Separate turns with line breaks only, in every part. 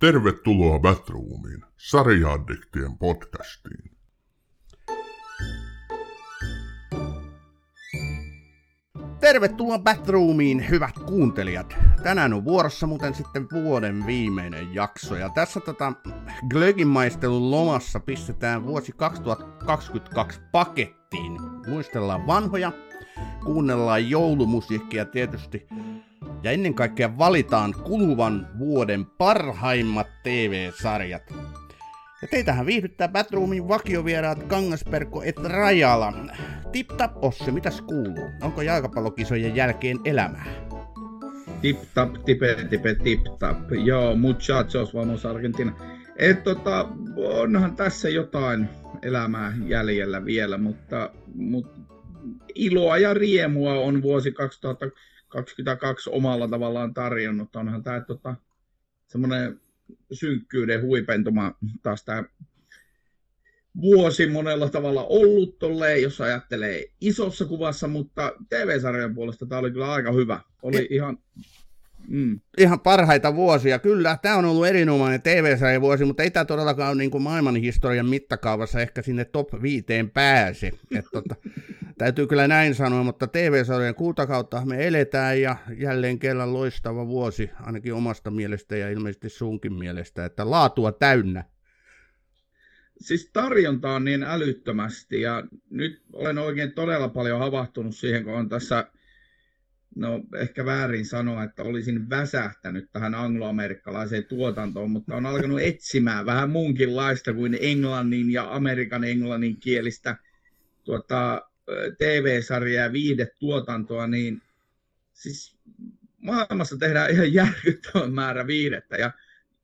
Tervetuloa Batroomiin, sarjaaddiktien podcastiin.
Tervetuloa Batroomiin, hyvät kuuntelijat. Tänään on vuorossa muuten sitten vuoden viimeinen jakso. Ja tässä tota Glögin maistelun lomassa pistetään vuosi 2022 pakettiin. Muistellaan vanhoja, kuunnellaan joulumusiikkia tietysti. Ja ennen kaikkea valitaan kuluvan vuoden parhaimmat TV-sarjat. Ja teitähän viihdyttää Batroomin vakiovieraat Kangasperko et Rajala. Tip tap Ossi, mitäs kuuluu? Onko jalkapallokisojen jälkeen elämää?
Tip tap, tipe, tipe, tip tap. Joo, muchachos, vamos Argentina. Et tota, onhan tässä jotain elämää jäljellä vielä, mutta, mutta iloa ja riemua on vuosi 2022 omalla tavallaan tarjonnut. Onhan tämä tota, semmoinen synkkyyden huipentuma taas tämä vuosi monella tavalla ollut tolleen, jos ajattelee isossa kuvassa, mutta TV-sarjan puolesta tämä oli kyllä aika hyvä. Oli ihan, mm,
Ihan parhaita vuosia, kyllä. Tämä on ollut erinomainen TV-sarjan vuosi, mutta ei tämä todellakaan niin kuin maailmanhistorian mittakaavassa ehkä sinne top viiteen pääse. Et tota, täytyy kyllä näin sanoa, mutta TV-sarjan kultakautta me eletään ja jälleen kerran loistava vuosi, ainakin omasta mielestä ja ilmeisesti sunkin mielestä, että laatua täynnä.
siis tarjonta on niin älyttömästi ja nyt olen oikein todella paljon havahtunut siihen, kun on tässä, no ehkä väärin sanoa, että olisin väsähtänyt tähän angloamerikkalaiseen tuotantoon, mutta on alkanut etsimään vähän muunkinlaista kuin englannin ja amerikan englannin kielistä tuota, TV-sarjaa ja viihdetuotantoa, niin siis maailmassa tehdään ihan järkyttävän määrä viihdettä ja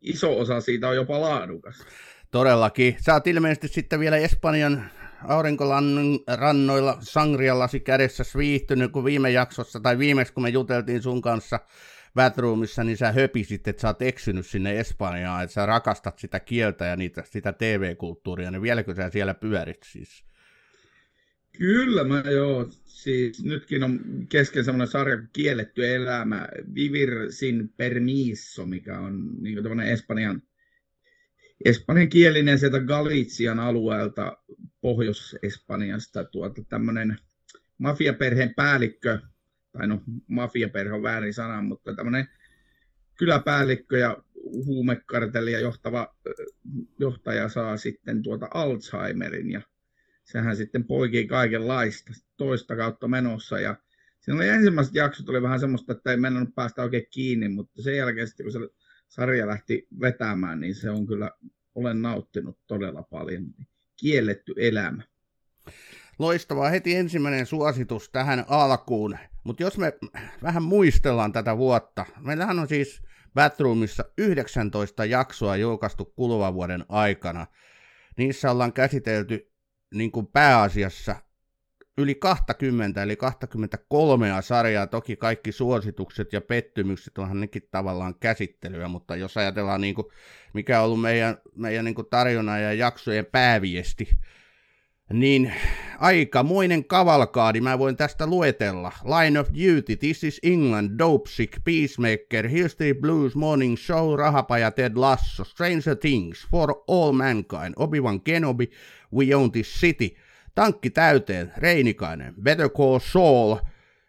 iso osa siitä on jopa laadukas.
Todellakin. Sä oot ilmeisesti sitten vielä Espanjan aurinkorannoilla sangrialasi kädessä viihtynyt, kun viime jaksossa, tai viimeksi kun me juteltiin sun kanssa Batroomissa, niin sä höpisit, että sä oot eksynyt sinne Espanjaan, että sä rakastat sitä kieltä ja niitä, sitä TV-kulttuuria, niin vieläkö sä siellä pyörit siis?
Kyllä mä joo, siis nytkin on kesken semmoinen sarja Kielletty elämä, Vivir sin permiso, mikä on niin tämmöinen Espanjan, espanjan kielinen sieltä Galician alueelta, Pohjois-Espanjasta, tuota tämmöinen mafiaperheen päällikkö, tai no mafiaperhe on väärin sana, mutta tämmöinen kyläpäällikkö ja huumekartellia johtava johtaja saa sitten tuota Alzheimerin ja sehän sitten poikii kaikenlaista toista kautta menossa. Ja siinä oli ensimmäiset jaksot oli vähän semmoista, että ei mennä päästä oikein kiinni, mutta sen jälkeen sitten kun se sarja lähti vetämään, niin se on kyllä, olen nauttinut todella paljon. Kielletty elämä.
Loistavaa. Heti ensimmäinen suositus tähän alkuun. Mutta jos me vähän muistellaan tätä vuotta, meillähän on siis Batroomissa 19 jaksoa julkaistu kuluvan vuoden aikana. Niissä ollaan käsitelty niin kuin pääasiassa yli 20, eli 23 sarjaa. Toki kaikki suositukset ja pettymykset onhan nekin tavallaan käsittelyä, mutta jos ajatellaan, niin kuin, mikä on ollut meidän, meidän niin kuin tarjonnan ja jaksojen pääviesti, niin aikamoinen kavalkaadi, mä voin tästä luetella. Line of Duty, This is England, Dope Sick, Peacemaker, Street Blues, Morning Show, Rahapaja, Ted Lasso, Stranger Things, For All Mankind, Obi-Wan Kenobi, We Own This City, Tankki täyteen, Reinikainen, Better Call Saul,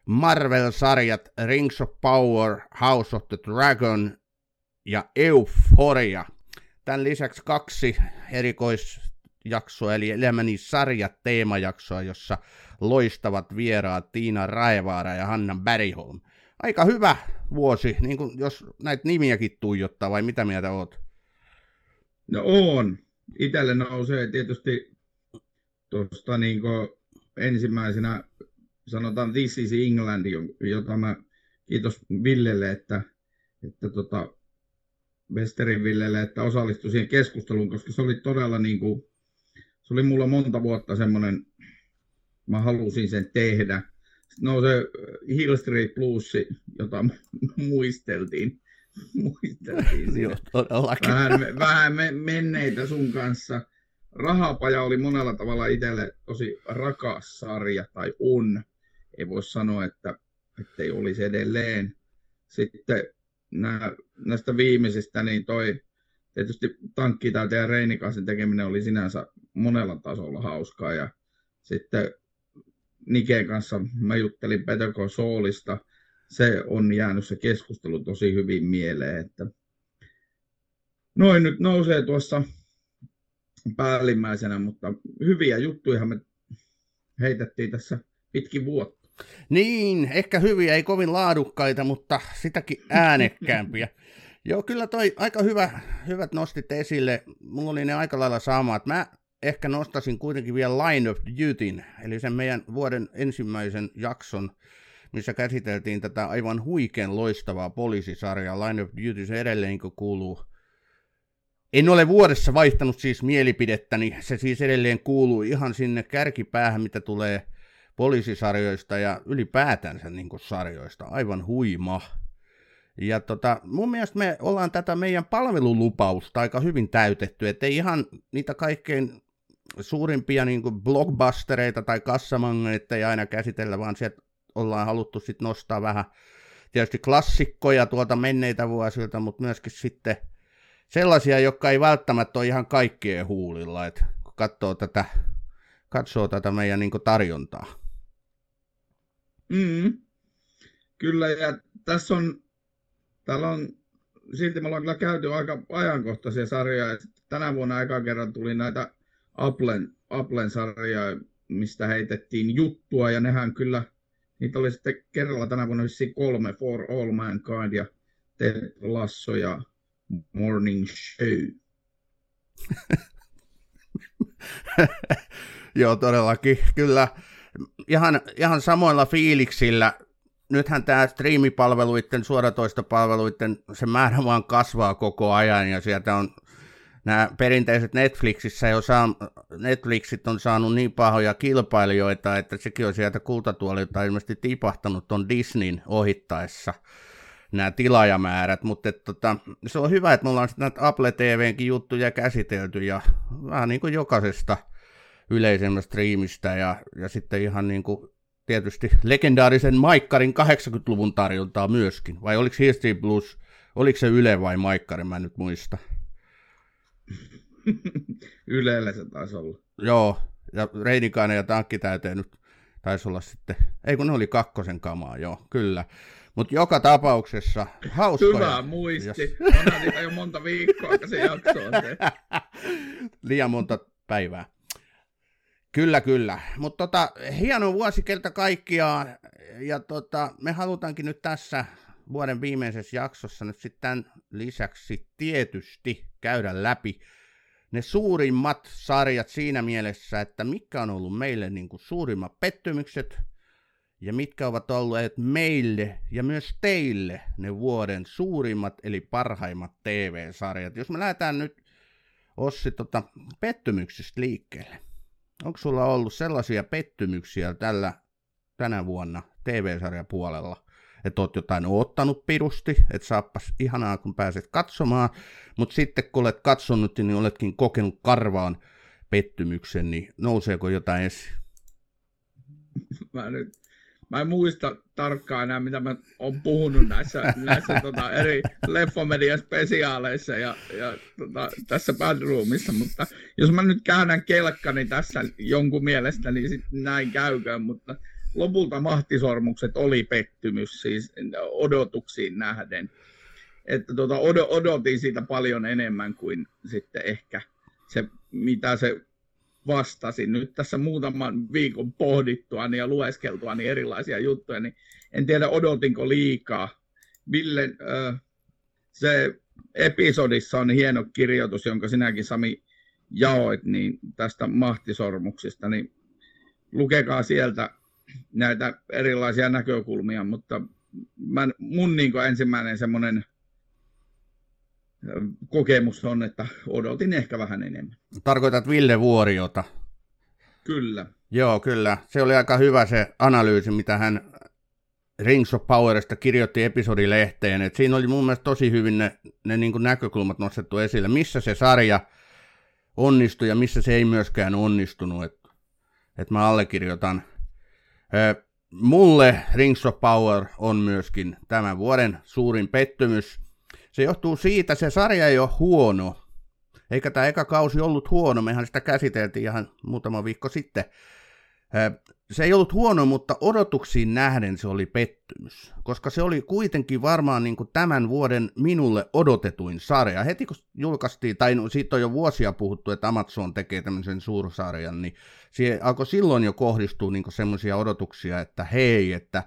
Marvel-sarjat, Rings of Power, House of the Dragon ja Euphoria. Tämän lisäksi kaksi erikoisjaksoa, eli Elämäni sarjat teemajaksoa, jossa loistavat vieraat Tiina Raevaara ja Hanna Bergholm. Aika hyvä vuosi, niin kuin jos näitä nimiäkin tuijottaa, vai mitä mieltä oot?
No on. Itelle nousee tietysti tuosta niin ensimmäisenä sanotaan This is England, jota mä kiitos Villelle, että, että tota, Westerin Villelle, että osallistui siihen keskusteluun, koska se oli todella niin kuin, se oli mulla monta vuotta semmoinen, mä halusin sen tehdä. Sitten nousee Hill Street Blues, jota muisteltiin. muisteltiin
Joo, todellakin.
vähän, vähän me, menneitä sun kanssa. Rahapaja oli monella tavalla itselle tosi rakas sarja, tai on. Ei voi sanoa, että ei olisi edelleen. Sitten nää, näistä viimeisistä, niin toi tietysti tankkitäyteen ja Reinikaisen tekeminen oli sinänsä monella tasolla hauskaa. Ja sitten Niken kanssa mä juttelin Petoko Soolista. Se on jäänyt se keskustelu tosi hyvin mieleen, että noin nyt nousee tuossa päällimmäisenä, mutta hyviä juttuja me heitettiin tässä pitkin vuotta.
Niin, ehkä hyviä, ei kovin laadukkaita, mutta sitäkin äänekkäämpiä. Joo, kyllä toi aika hyvä, hyvät nostit esille. Mulla oli ne aika lailla samat. Mä ehkä nostasin kuitenkin vielä Line of Dutyn, eli sen meidän vuoden ensimmäisen jakson, missä käsiteltiin tätä aivan huikean loistavaa poliisisarjaa. Line of Duty se edelleen kuuluu en ole vuodessa vaihtanut siis mielipidettäni, se siis edelleen kuuluu ihan sinne kärkipäähän, mitä tulee poliisisarjoista ja ylipäätänsä niin sarjoista. Aivan huima. Ja tota, mun mielestä me ollaan tätä meidän palvelulupausta aika hyvin täytetty, ettei ihan niitä kaikkein suurimpia niin kuin blockbustereita tai kassamangeita aina käsitellä, vaan sieltä ollaan haluttu sitten nostaa vähän tietysti klassikkoja tuolta menneitä vuosilta, mutta myöskin sitten sellaisia, jotka ei välttämättä ole ihan kaikkien huulilla, että kun katsoo tätä, katsoo tätä meidän niin tarjontaa.
Mm, kyllä, ja tässä on, täällä on, silti me ollaan kyllä käyty aika ajankohtaisia sarjoja. Tänä vuonna aika kerran tuli näitä Applen, Applen sarjoja, mistä heitettiin juttua, ja nehän kyllä, niitä oli sitten kerralla tänä vuonna kolme, For All Mankind ja Ted Lasso ja morning show.
Joo, todellakin. Kyllä ihan, ihan samoilla fiiliksillä. Nythän tämä striimipalveluiden, suoratoistopalveluiden, se määrä vaan kasvaa koko ajan ja sieltä on nämä perinteiset Netflixissä jo saa, Netflixit on saanut niin pahoja kilpailijoita, että sekin on sieltä kultatuolilta ilmeisesti tipahtanut on Disneyn ohittaessa nämä tilaajamäärät, mutta et, tota, se on hyvä, että me ollaan näitä Apple TVnkin juttuja käsitelty ja vähän niin kuin jokaisesta yleisemmästä striimistä ja, ja sitten ihan niin kuin tietysti legendaarisen Maikkarin 80-luvun tarjontaa myöskin. Vai oliko History Plus, oliko se Yle vai Maikkari, mä en nyt muista.
Ylellä se taisi olla.
Joo, ja Reinikainen ja Tankki täyteen nyt taisi olla sitten, ei kun ne oli kakkosen kamaa, joo, kyllä. Mutta joka tapauksessa hauskoja.
Hyvä muisti. Jos... Onhan niitä jo monta viikkoa, että se jakso on
Liian monta päivää. Kyllä, kyllä. Mutta tota, hieno vuosi kerta kaikkiaan. Ja tota, me halutaankin nyt tässä vuoden viimeisessä jaksossa nyt sitten lisäksi tietysti käydä läpi ne suurimmat sarjat siinä mielessä, että mikä on ollut meille niin kuin suurimmat pettymykset – ja mitkä ovat olleet meille ja myös teille ne vuoden suurimmat eli parhaimmat TV-sarjat. Jos me lähdetään nyt Ossi tota, pettymyksistä liikkeelle. Onko sulla ollut sellaisia pettymyksiä tällä, tänä vuonna TV-sarjapuolella, että oot jotain ottanut pirusti, että saappas ihanaa kun pääset katsomaan, mutta sitten kun olet katsonut, niin oletkin kokenut karvaan pettymyksen, niin nouseeko jotain esiin?
Mä nyt mä en muista tarkkaan enää, mitä mä oon puhunut näissä, näissä tota, eri leffomedian spesiaaleissa ja, ja tota, tässä Badroomissa, mutta jos mä nyt käännän kelkkani tässä jonkun mielestä, niin sitten näin käykään, mutta lopulta mahtisormukset oli pettymys siis odotuksiin nähden. Että tota, odotin siitä paljon enemmän kuin sitten ehkä se, mitä se vastasin nyt tässä muutaman viikon pohdittua ja lueskeltua niin erilaisia juttuja, niin en tiedä odotinko liikaa. Ville, se episodissa on hieno kirjoitus, jonka sinäkin Sami jaoit niin tästä mahtisormuksista, niin lukekaa sieltä näitä erilaisia näkökulmia, mutta mä, mun niin ensimmäinen semmoinen kokemus on, että odotin ehkä vähän enemmän.
Tarkoitat Ville Vuoriota?
Kyllä.
Joo, kyllä. Se oli aika hyvä se analyysi, mitä hän Rings of Powerista kirjoitti episodilehteen. Et siinä oli mun mielestä tosi hyvin ne, ne niin näkökulmat nostettu esille, missä se sarja onnistui ja missä se ei myöskään onnistunut. Et, et mä allekirjoitan. Mulle Rings of Power on myöskin tämän vuoden suurin pettymys – se johtuu siitä, se sarja ei ole huono, Eikä tämä eka kausi ollut huono, mehän sitä käsiteltiin ihan muutama viikko sitten. Se ei ollut huono, mutta odotuksiin nähden se oli pettymys, koska se oli kuitenkin varmaan niin kuin tämän vuoden minulle odotetuin sarja. Heti kun julkaistiin, tai no, siitä on jo vuosia puhuttu, että Amazon tekee tämmöisen suursarjan, niin siihen alkoi silloin jo kohdistua niin semmoisia odotuksia, että hei, että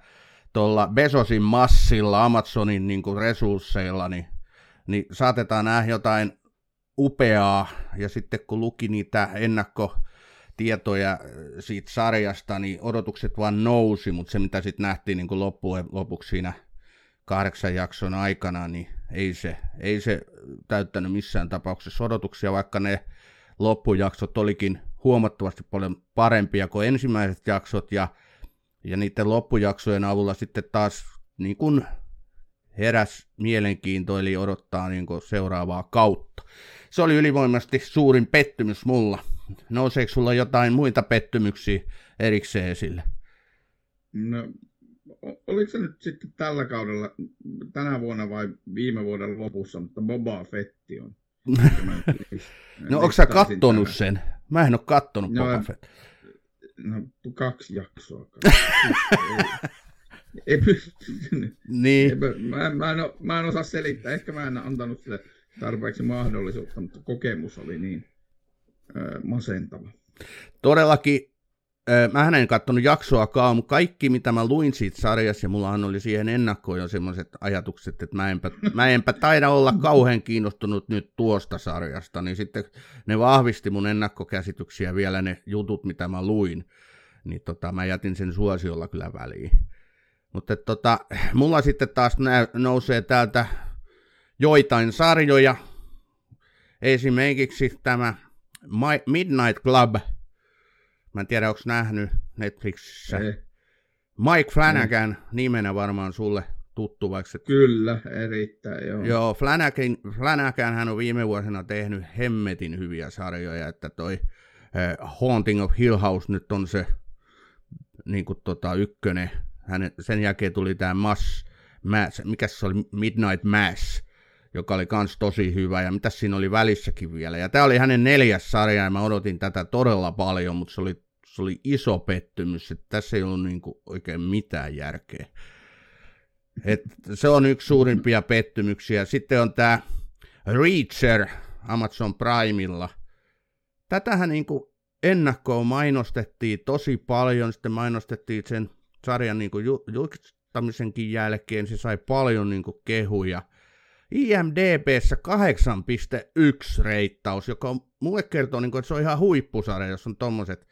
tuolla Besosin massilla, Amazonin niin kuin resursseilla, niin, niin saatetaan nähdä jotain upeaa, ja sitten kun luki niitä ennakko tietoja siitä sarjasta, niin odotukset vaan nousi, mutta se mitä sitten nähtiin niin kuin loppujen lopuksi siinä kahdeksan jakson aikana, niin ei se, ei se täyttänyt missään tapauksessa odotuksia, vaikka ne loppujaksot olikin huomattavasti paljon parempia kuin ensimmäiset jaksot, ja, ja niiden loppujaksojen avulla sitten taas niin kuin heräs mielenkiinto, eli odottaa niin kuin seuraavaa kautta. Se oli ylivoimaisesti suurin pettymys mulla. Nouseeko sulla jotain muita pettymyksiä erikseen esille?
No, oliko se nyt sitten tällä kaudella, tänä vuonna vai viime vuoden lopussa, mutta Boba Fetti on.
no onko sä kattonut sen? Mä en ole kattonut no, Boba Fett.
No kaksi jaksoa. ei, ei
niin.
Ei, mä, mä, en, mä en osaa selittää, ehkä mä en antanut sille tarpeeksi mahdollisuutta, mutta kokemus oli niin masentava.
Todellakin, mä en katsonut jaksoakaan, mutta kaikki mitä mä luin siitä sarjassa, ja mullahan oli siihen ennakkoon jo semmoiset ajatukset, että mä enpä, mä enpä taida olla kauhean kiinnostunut nyt tuosta sarjasta, niin sitten ne vahvisti mun ennakkokäsityksiä vielä ne jutut, mitä mä luin, niin tota, mä jätin sen suosiolla kyllä väliin. Mutta tota, mulla sitten taas nousee täältä joitain sarjoja, esimerkiksi tämä My Midnight Club. Mä en tiedä, onko nähnyt Netflixissä. Ei. Mike Flanagan, Ei. nimenä varmaan sulle tuttu, vaikka et...
Kyllä, erittäin, joo.
Joo, Flanagan, Flanagan hän on viime vuosina tehnyt hemmetin hyviä sarjoja, että toi uh, Haunting of Hill House nyt on se niin kuin tota, ykkönen. Hänen, sen jälkeen tuli tämä Mass, Mass, mikä se oli, Midnight Mass, joka oli kans tosi hyvä, ja mitä siinä oli välissäkin vielä. Ja tämä oli hänen neljäs sarja, ja mä odotin tätä todella paljon, mutta se oli, se oli iso pettymys, että tässä ei ollut niinku oikein mitään järkeä. Et se on yksi suurimpia pettymyksiä. Sitten on tämä Reacher Amazon Primella. Tätähän niinku ennakkoon mainostettiin tosi paljon, sitten mainostettiin sen sarjan niinku julkistamisenkin jälkeen, se sai paljon niinku kehuja. IMDBssä 8.1 reittaus, joka on, mulle kertoo, niin kuin, että se on ihan huippusarja, jos on tommoset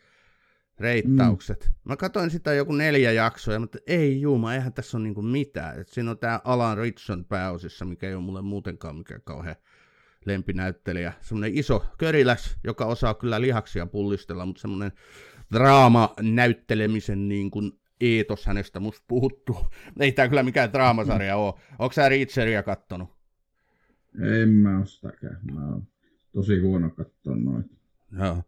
reittaukset. Mm. Mä katsoin sitä joku neljä jaksoa, mutta ei juma, eihän tässä ole niin mitään. Et siinä on tämä Alan Richson pääosissa, mikä ei ole mulle muutenkaan mikään kauhean lempinäyttelijä. Semmoinen iso köriläs, joka osaa kyllä lihaksia pullistella, mutta semmoinen draama näyttelemisen niin kuin eetos hänestä musta puuttuu. Ei tämä kyllä mikään draamasarja ole. Onko sä Reacheria kattonut?
En mä ole sitäkään. Mä oon tosi huono katsoa noita.
Joo.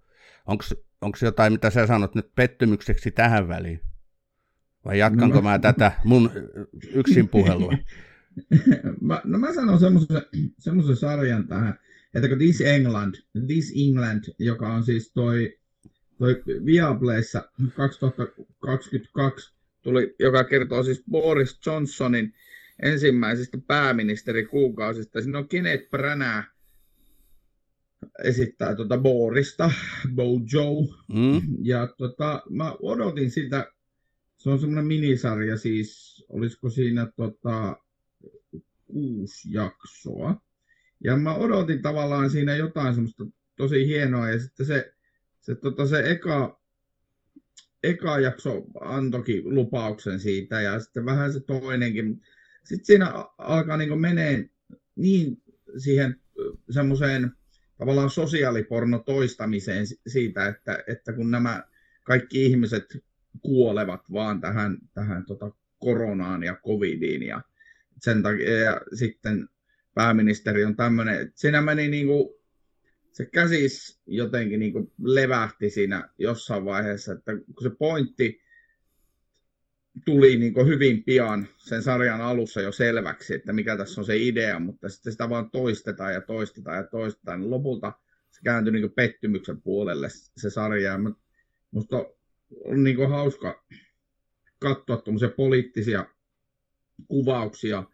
Onko jotain, mitä sä sanot nyt pettymykseksi tähän väliin? Vai jatkanko no mä... mä tätä mun yksin puhelua?
mä, no mä sanon semmoisen sarjan tähän, että kun This England, This England, joka on siis toi, toi Viaplayssa 2022, tuli, joka kertoo siis Boris Johnsonin ensimmäisistä pääministerikuukausista. Siinä on Kenneth Branagh esittää tuota Borista, Bojo. Mm. Ja tota, mä odotin sitä, se on semmoinen minisarja siis, olisiko siinä tota, kuusi jaksoa. Ja mä odotin tavallaan siinä jotain semmoista tosi hienoa, ja sitten se, se, tota, se eka, eka jakso antokin lupauksen siitä, ja sitten vähän se toinenkin sitten siinä alkaa niin menee niin siihen semmoiseen tavallaan sosiaaliporno toistamiseen siitä, että, että kun nämä kaikki ihmiset kuolevat vaan tähän, tähän tota koronaan ja covidiin ja sen takia ja sitten pääministeri on tämmöinen, siinä meni niin kuin, se käsis jotenkin niin kuin levähti siinä jossain vaiheessa, että kun se pointti tuli niin hyvin pian sen sarjan alussa jo selväksi, että mikä tässä on se idea, mutta sitten sitä vaan toistetaan ja toistetaan ja toistetaan. Niin lopulta se kääntyi niin pettymyksen puolelle se sarja. Minusta on, niin hauska katsoa tuommoisia poliittisia kuvauksia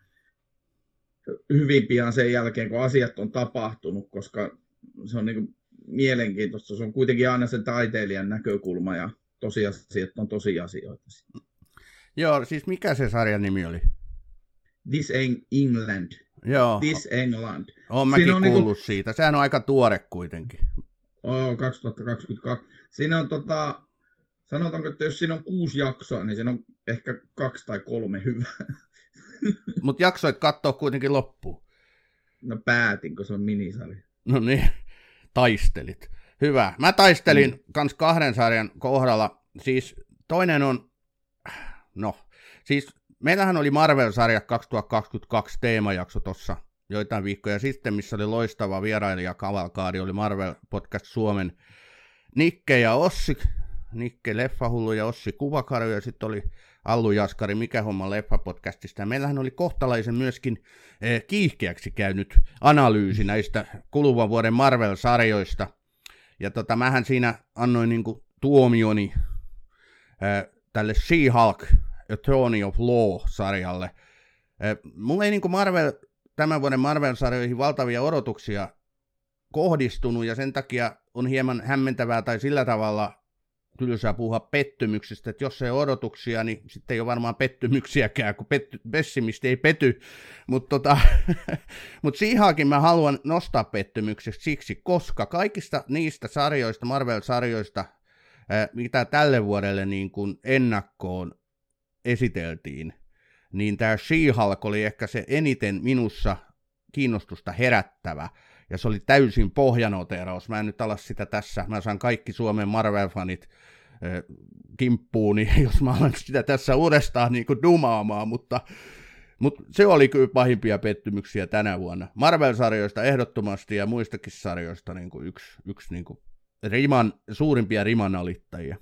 hyvin pian sen jälkeen, kun asiat on tapahtunut, koska se on niin mielenkiintoista. Se on kuitenkin aina sen taiteilijan näkökulma ja tosiasiat on tosiasioita.
Joo, siis mikä se sarjan nimi oli?
This England.
Joo.
This England.
Olen mäkin on kuullut niinku... siitä. Sehän on aika tuore kuitenkin.
Oh, 2022. Siinä on tota, sanotaanko, että jos siinä on kuusi jaksoa, niin siinä on ehkä kaksi tai kolme hyvää.
Mutta jaksoit katsoa kuitenkin loppuun.
No päätin, kun se on minisarja.
No niin, taistelit. Hyvä. Mä taistelin mm. kans kahden sarjan kohdalla. Siis toinen on, no, siis meillähän oli Marvel-sarja 2022 teemajakso tuossa joitain viikkoja sitten, missä oli loistava vierailija Kavalkaari, oli Marvel Podcast Suomen Nikke ja Ossi, Nikke Leffahullu ja Ossi Kuvakarju, ja sitten oli Allu Jaskari, Mikä homma Leffa-podcastista. Ja meillähän oli kohtalaisen myöskin eh, kiihkeäksi käynyt analyysi näistä kuluvan vuoden Marvel-sarjoista. Ja tota, mähän siinä annoin niinku tuomioni eh, tälle She-Hulk A Throne of Law-sarjalle. Eh, mulla ei niinku Marvel, tämän vuoden Marvel-sarjoihin valtavia odotuksia kohdistunut, ja sen takia on hieman hämmentävää tai sillä tavalla tylsää puhua pettymyksistä, että jos ei ole odotuksia, niin sitten ei ole varmaan pettymyksiäkään, kun petty, pessimisti ei pety. Mutta tota, mut siihenkin mä haluan nostaa pettymykseksi siksi, koska kaikista niistä sarjoista, Marvel-sarjoista, mitä tälle vuodelle niin kuin ennakkoon esiteltiin, niin tämä She-Hulk oli ehkä se eniten minussa kiinnostusta herättävä, ja se oli täysin pohjanoteraus. Mä en nyt ala sitä tässä, mä saan kaikki Suomen Marvel-fanit kimppuuni, jos mä alan sitä tässä uudestaan niin kuin dumaamaan, mutta, mutta se oli kyllä pahimpia pettymyksiä tänä vuonna. Marvel-sarjoista ehdottomasti ja muistakin sarjoista niin kuin yksi, yksi niin kuin riman, suurimpia rimanalittajia.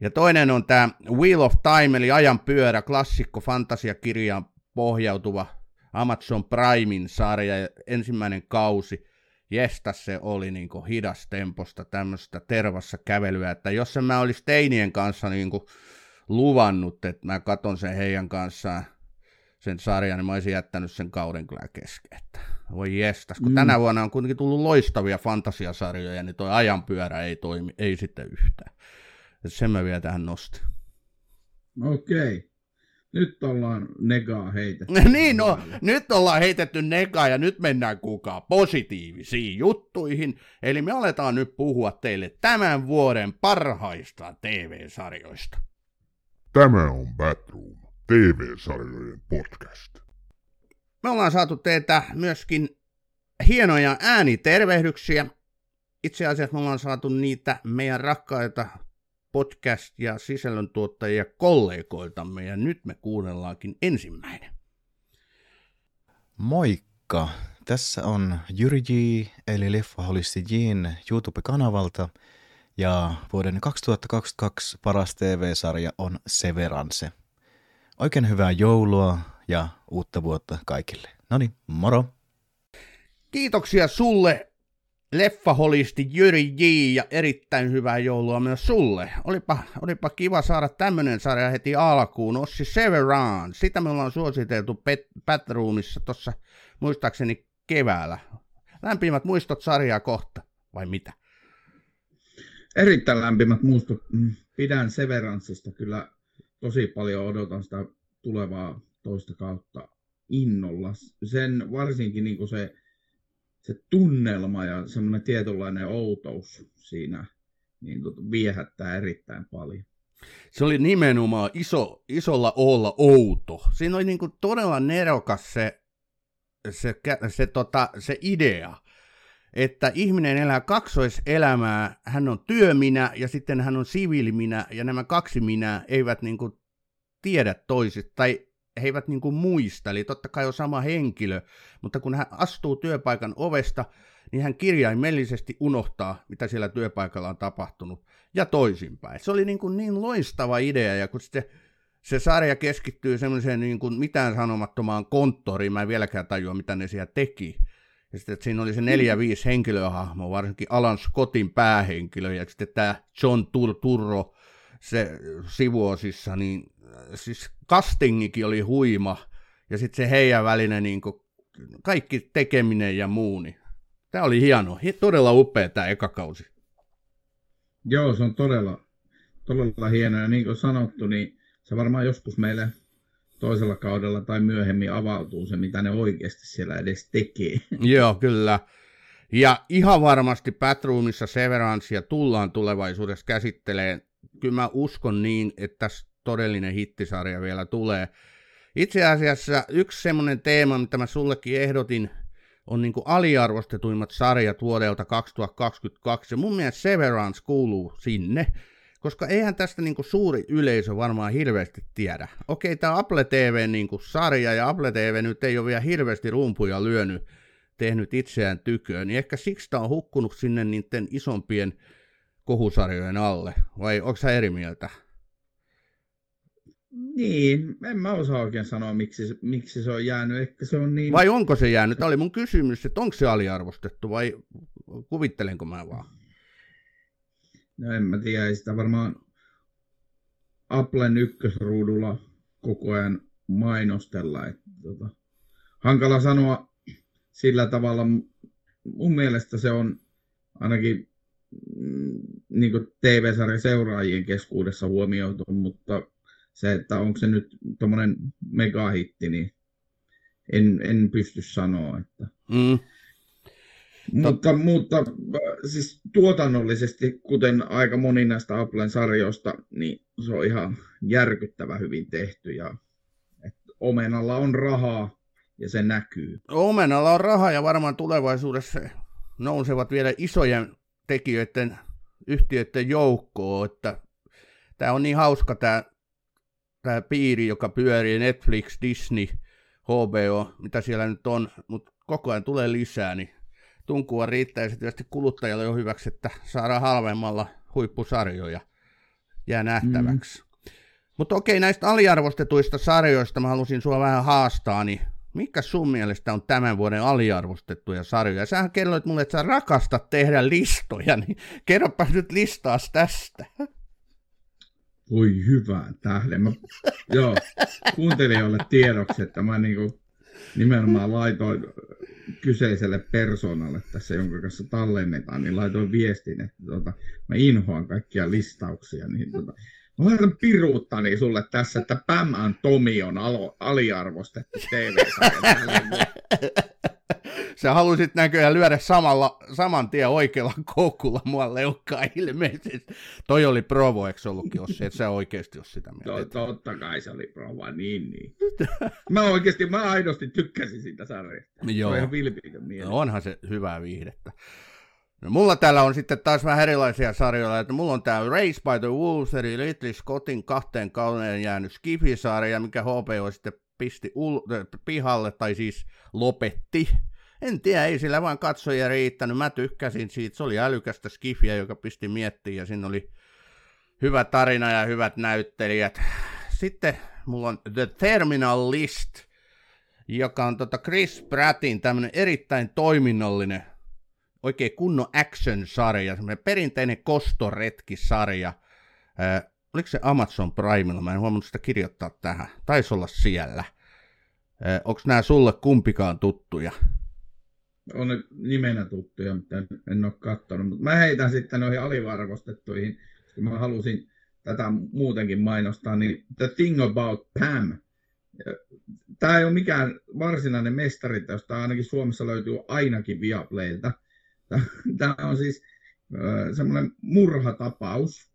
Ja toinen on tämä Wheel of Time, eli ajan pyörä, klassikko fantasiakirjaan pohjautuva Amazon Primein sarja, ensimmäinen kausi. Jesta se oli niin kuin hidas temposta tämmöistä tervassa kävelyä, että jos en mä olisi teinien kanssa niin kuin luvannut, että mä katon sen heidän kanssaan sen sarjan, niin mä olisin jättänyt sen kauden kyllä kesken. Että voi jestas, kun mm. tänä vuonna on kuitenkin tullut loistavia fantasiasarjoja, niin toi ajanpyörä ei toimi, ei sitten yhtään. Et sen mä vielä tähän nostin.
Okei. Okay. Nyt ollaan negaa heitetty.
niin, no, nyt ollaan heitetty negaa ja nyt mennään kukaan positiivisiin juttuihin. Eli me aletaan nyt puhua teille tämän vuoden parhaista TV-sarjoista.
Tämä on Batroom, TV-sarjojen podcast.
Me ollaan saatu teiltä myöskin hienoja äänitervehdyksiä. Itse asiassa me ollaan saatu niitä meidän rakkaita podcast- ja sisällöntuottajia kollegoiltamme, ja nyt me kuunnellaankin ensimmäinen.
Moikka! Tässä on Jyri G, eli Leffaholisti Jin YouTube-kanavalta, ja vuoden 2022 paras TV-sarja on Severance. Oikein hyvää joulua ja uutta vuotta kaikille. No niin, moro!
Kiitoksia sulle leffaholisti Jyri J. ja erittäin hyvää joulua myös sulle. Olipa, olipa kiva saada tämmönen sarja heti alkuun. Ossi Severan, sitä me ollaan suositeltu Batroomissa tuossa muistaakseni keväällä. Lämpimät muistot sarjaa kohta, vai mitä?
Erittäin lämpimät muistot. Mm, pidän Severanssista kyllä tosi paljon, odotan sitä tulevaa toista kautta innolla. Sen varsinkin niin se se tunnelma ja semmoinen tietynlainen outous siinä niin tota, viehättää erittäin paljon.
Se oli nimenomaan iso, isolla olla outo. Siinä oli niin todella nerokas se, se, se, tota, se idea, että ihminen elää kaksoiselämää, hän on työminä ja sitten hän on siviiliminä, ja nämä kaksi minä eivät niin kuin tiedä toisista, tai he eivät niin kuin muista, eli totta kai on sama henkilö, mutta kun hän astuu työpaikan ovesta, niin hän kirjaimellisesti unohtaa, mitä siellä työpaikalla on tapahtunut, ja toisinpäin. Se oli niin, kuin niin loistava idea, ja kun sitten se sarja keskittyy semmoiseen niin kuin mitään sanomattomaan konttoriin, mä en vieläkään tajua, mitä ne siellä teki. Ja sitten että siinä oli se neljä, viisi henkilöhahmoa, varsinkin Alan Scottin päähenkilö, ja sitten tämä John Tur- Turro, se sivuosissa, niin siis castingikin oli huima, ja sitten se heidän välinen niin kuin, kaikki tekeminen ja muu, niin tämä oli hieno, todella upea tämä eka kausi.
Joo, se on todella, todella hieno, ja niin kuin sanottu, niin se varmaan joskus meille toisella kaudella tai myöhemmin avautuu se, mitä ne oikeasti siellä edes tekee.
Joo, kyllä. Ja ihan varmasti Batroomissa Severancea tullaan tulevaisuudessa käsitteleen. Kyllä mä uskon niin, että tässä todellinen hittisarja vielä tulee. Itse asiassa yksi semmoinen teema, mitä mä sullekin ehdotin, on niin kuin aliarvostetuimmat sarjat vuodelta 2022, ja mun mielestä Severance kuuluu sinne, koska eihän tästä niin kuin suuri yleisö varmaan hirveästi tiedä. Okei, tämä Apple TV niin kuin sarja, ja Apple TV nyt ei ole vielä hirveästi rumpuja lyönyt, tehnyt itseään tyköön, niin ehkä siksi tämä on hukkunut sinne niiden isompien kohusarjojen alle, vai onko sä eri mieltä?
Niin, en mä osaa oikein sanoa, miksi, miksi se on jäänyt. Ehkä se on niin...
Vai onko se jäänyt? Tämä oli mun kysymys, että onko se aliarvostettu vai kuvittelenko mä vaan?
No en mä tiedä, ei sitä varmaan Applen ykkösruudulla koko ajan mainostella. Että, tota, hankala sanoa sillä tavalla. Mun mielestä se on ainakin mm, niin TV-sarjan seuraajien keskuudessa huomioitu, mutta se, että onko se nyt tuommoinen megahitti, niin en, en pysty sanoa. Että. Mm. Mutta, mutta siis tuotannollisesti, kuten aika moni näistä Applen sarjoista, niin se on ihan järkyttävä hyvin tehty. Ja, että omenalla on rahaa ja se näkyy.
Omenalla on rahaa ja varmaan tulevaisuudessa nousevat vielä isojen tekijöiden, yhtiöiden joukkoon. Että tämä on niin hauska tämä tämä piiri, joka pyörii Netflix, Disney, HBO, mitä siellä nyt on, mutta koko ajan tulee lisää, niin tunkua se tietysti kuluttajalle on hyväksi, että saadaan halvemmalla huippusarjoja. Jää nähtäväksi. Mm. Mutta okei, näistä aliarvostetuista sarjoista mä halusin sua vähän haastaa, niin mikä sun mielestä on tämän vuoden aliarvostettuja sarjoja? Sähän kerroit mulle, että sä rakastat tehdä listoja, niin kerropa nyt listaas tästä.
Voi hyvää tähden. Mä, joo, kuuntelijoille tiedoksi, että mä niinku nimenomaan laitoin kyseiselle persoonalle tässä, jonka kanssa tallennetaan, niin laitoin viestin, että tota, mä inhoan kaikkia listauksia. Niin tota, mä laitan piruuttani sulle tässä, että Pam and Tomi on alo, aliarvostettu TV-sarja
Sä halusit näköjään lyödä samalla, saman tien oikealla koukulla mua leukkaa ilmeisesti. Toi oli provo, eikö ollutkin, jos et sä oikeasti ole sitä mieltä?
To, totta kai se oli provo, niin niin. Mä oikeasti, mä aidosti tykkäsin sitä sarjasta. Joo. Se on ihan vilpitön
no, onhan se hyvää viihdettä. No, mulla täällä on sitten taas vähän erilaisia sarjoja, että mulla on tää Race by the Wolves, eli Ridley Scottin kahteen kauneen jäänyt Skifi-sarja, mikä HBO sitten pisti ul- pihalle, tai siis lopetti en tiedä, ei sillä vaan katsojia riittänyt. Mä tykkäsin siitä. Se oli älykästä skifiä, joka pisti miettiä ja siinä oli hyvä tarina ja hyvät näyttelijät. Sitten mulla on The Terminal List, joka on tota Chris Prattin tämmönen erittäin toiminnallinen, oikein kunnon action-sarja, semmoinen perinteinen kostoretkisarja. Äh, oliko se Amazon Primella? Mä en huomannut sitä kirjoittaa tähän. Taisi olla siellä. Äh, Onko nämä sulle kumpikaan tuttuja?
On ne nimenä tuttuja, mutta en, ole katsonut. Mutta mä heitän sitten noihin alivarvostettuihin, kun mä halusin tätä muutenkin mainostaa, niin The Thing About Pam. Tämä ei ole mikään varsinainen mestari, josta ainakin Suomessa löytyy ainakin Viaplaylta. Tämä on siis semmoinen murhatapaus.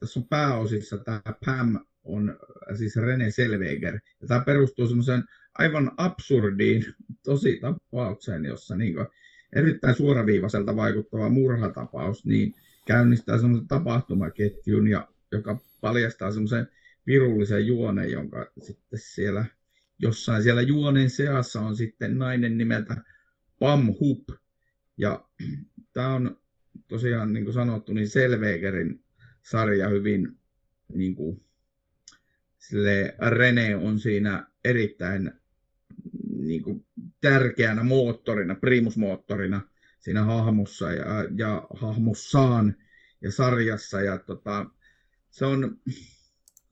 Tässä on pääosissa tämä Pam on siis Rene Selveger. Ja tämä perustuu semmoiseen aivan absurdiin tosi tapaukseen, jossa niin kuin erittäin suoraviivaiselta vaikuttava murhatapaus niin käynnistää semmoisen tapahtumaketjun, ja, joka paljastaa semmoisen virullisen juonen, jonka sitten siellä jossain siellä juonen seassa on sitten nainen nimeltä Pam Hup. Ja tämä on tosiaan, niin kuin sanottu, niin Selvegerin sarja hyvin, niin kuin, sille Rene on siinä erittäin niin kuin, tärkeänä moottorina, primusmoottorina siinä hahmossa ja, ja hahmossaan ja sarjassa. Ja tota, se on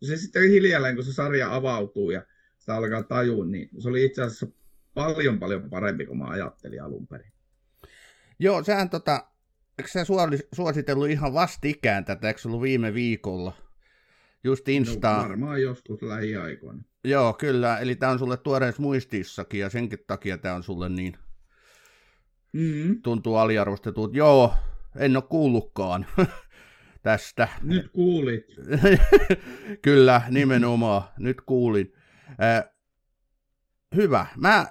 se sitten hiljalleen, kun se sarja avautuu ja sitä alkaa tajua, niin se oli itse asiassa paljon paljon parempi kuin mä ajattelin alun perin.
Joo, sehän tota, eikö sä suositellut ihan vastikään tätä, eikö se ollut viime viikolla? Just Insta.
No, varmaan joskus lähiaikoina.
Joo, kyllä. Eli tämä on sulle tuoreessa muistissakin ja senkin takia tämä on sulle niin mm-hmm. tuntuu aliarvostetut. Joo, en ole kuullutkaan tästä.
Nyt kuulit.
kyllä, nimenomaan. Nyt kuulin. Äh, hyvä. Mä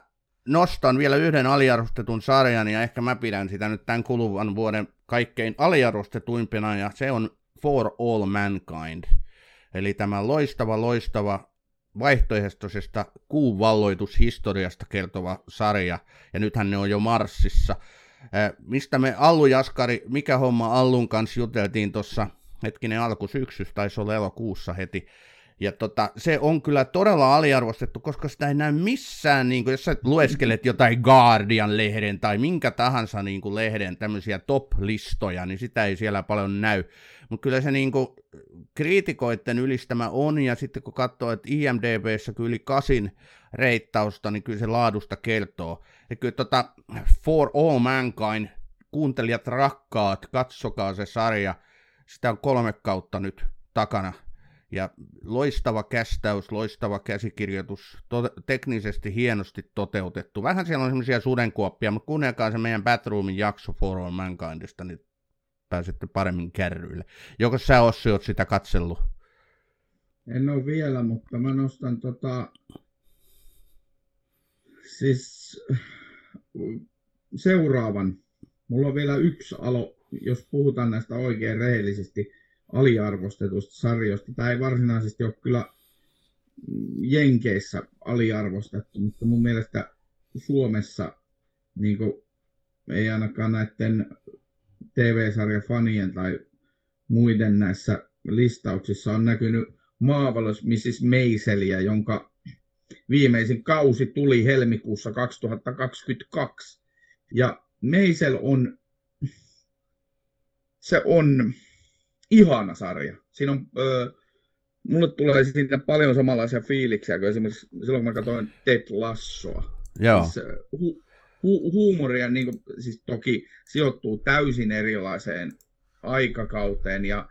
nostan vielä yhden aliarvostetun sarjan, ja ehkä mä pidän sitä nyt tämän kuluvan vuoden kaikkein aliarvostetuimpina, ja se on For All Mankind. Eli tämä loistava, loistava vaihtoehtoisesta kuun valloitushistoriasta kertova sarja, ja nythän ne on jo Marsissa. mistä me Allu Jaskari, mikä homma Allun kanssa juteltiin tuossa hetkinen alkusyksystä, taisi olla elokuussa heti, ja tota, se on kyllä todella aliarvostettu, koska sitä ei näy missään, niin kuin, jos sä lueskelet jotain Guardian-lehden tai minkä tahansa niin kuin, lehden tämmöisiä top-listoja, niin sitä ei siellä paljon näy. Mutta kyllä se niin kuin, kriitikoiden ylistämä on, ja sitten kun katsoo, että IMDBssä kyllä yli kasin reittausta, niin kyllä se laadusta kertoo. Ja kyllä tota, For All Mankind, kuuntelijat rakkaat, katsokaa se sarja, sitä on kolme kautta nyt takana – ja loistava kästäys, loistava käsikirjoitus, to- teknisesti hienosti toteutettu. Vähän siellä on semmoisia sudenkuoppia, mutta kuunnelkaa se meidän Batroomin jakso For All Mankindista, niin pääsette paremmin kärryille. Joko sä Ossi oot sitä katsellut?
En ole vielä, mutta mä nostan tota... Siis seuraavan. Mulla on vielä yksi alo, jos puhutaan näistä oikein rehellisesti aliarvostetusta sarjoista. Tämä ei varsinaisesti ole kyllä Jenkeissä aliarvostettu, mutta mun mielestä Suomessa niin kuin, ei ainakaan näiden TV-sarjafanien tai muiden näissä listauksissa on näkynyt Marvelous Mrs. Maiseliä, jonka viimeisin kausi tuli helmikuussa 2022. Ja Meisel on, se on ihana sarja. Siinä on, öö, mulle tulee siitä paljon samanlaisia fiiliksiä kuin esimerkiksi silloin, kun mä katsoin Ted Lassoa.
Joo.
Siis, hu, hu, huumoria niin kuin, siis toki sijoittuu täysin erilaiseen aikakauteen ja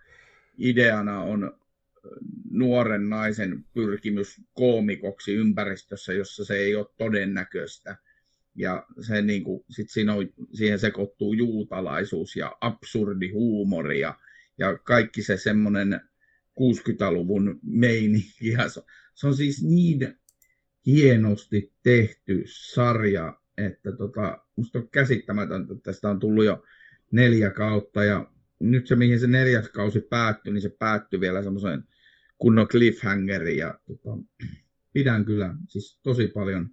ideana on nuoren naisen pyrkimys koomikoksi ympäristössä, jossa se ei ole todennäköistä. Ja se, niin kuin, sit siinä on, siihen sekoittuu juutalaisuus ja absurdi huumori ja ja kaikki se semmoinen 60-luvun meininki. Ja se, se on siis niin hienosti tehty sarja, että tota, musta on käsittämätöntä, että tästä on tullut jo neljä kautta ja nyt se, mihin se neljäs kausi päättyi, niin se päättyi vielä semmoiseen kunnon cliffhangeriin ja tota, pidän kyllä siis tosi paljon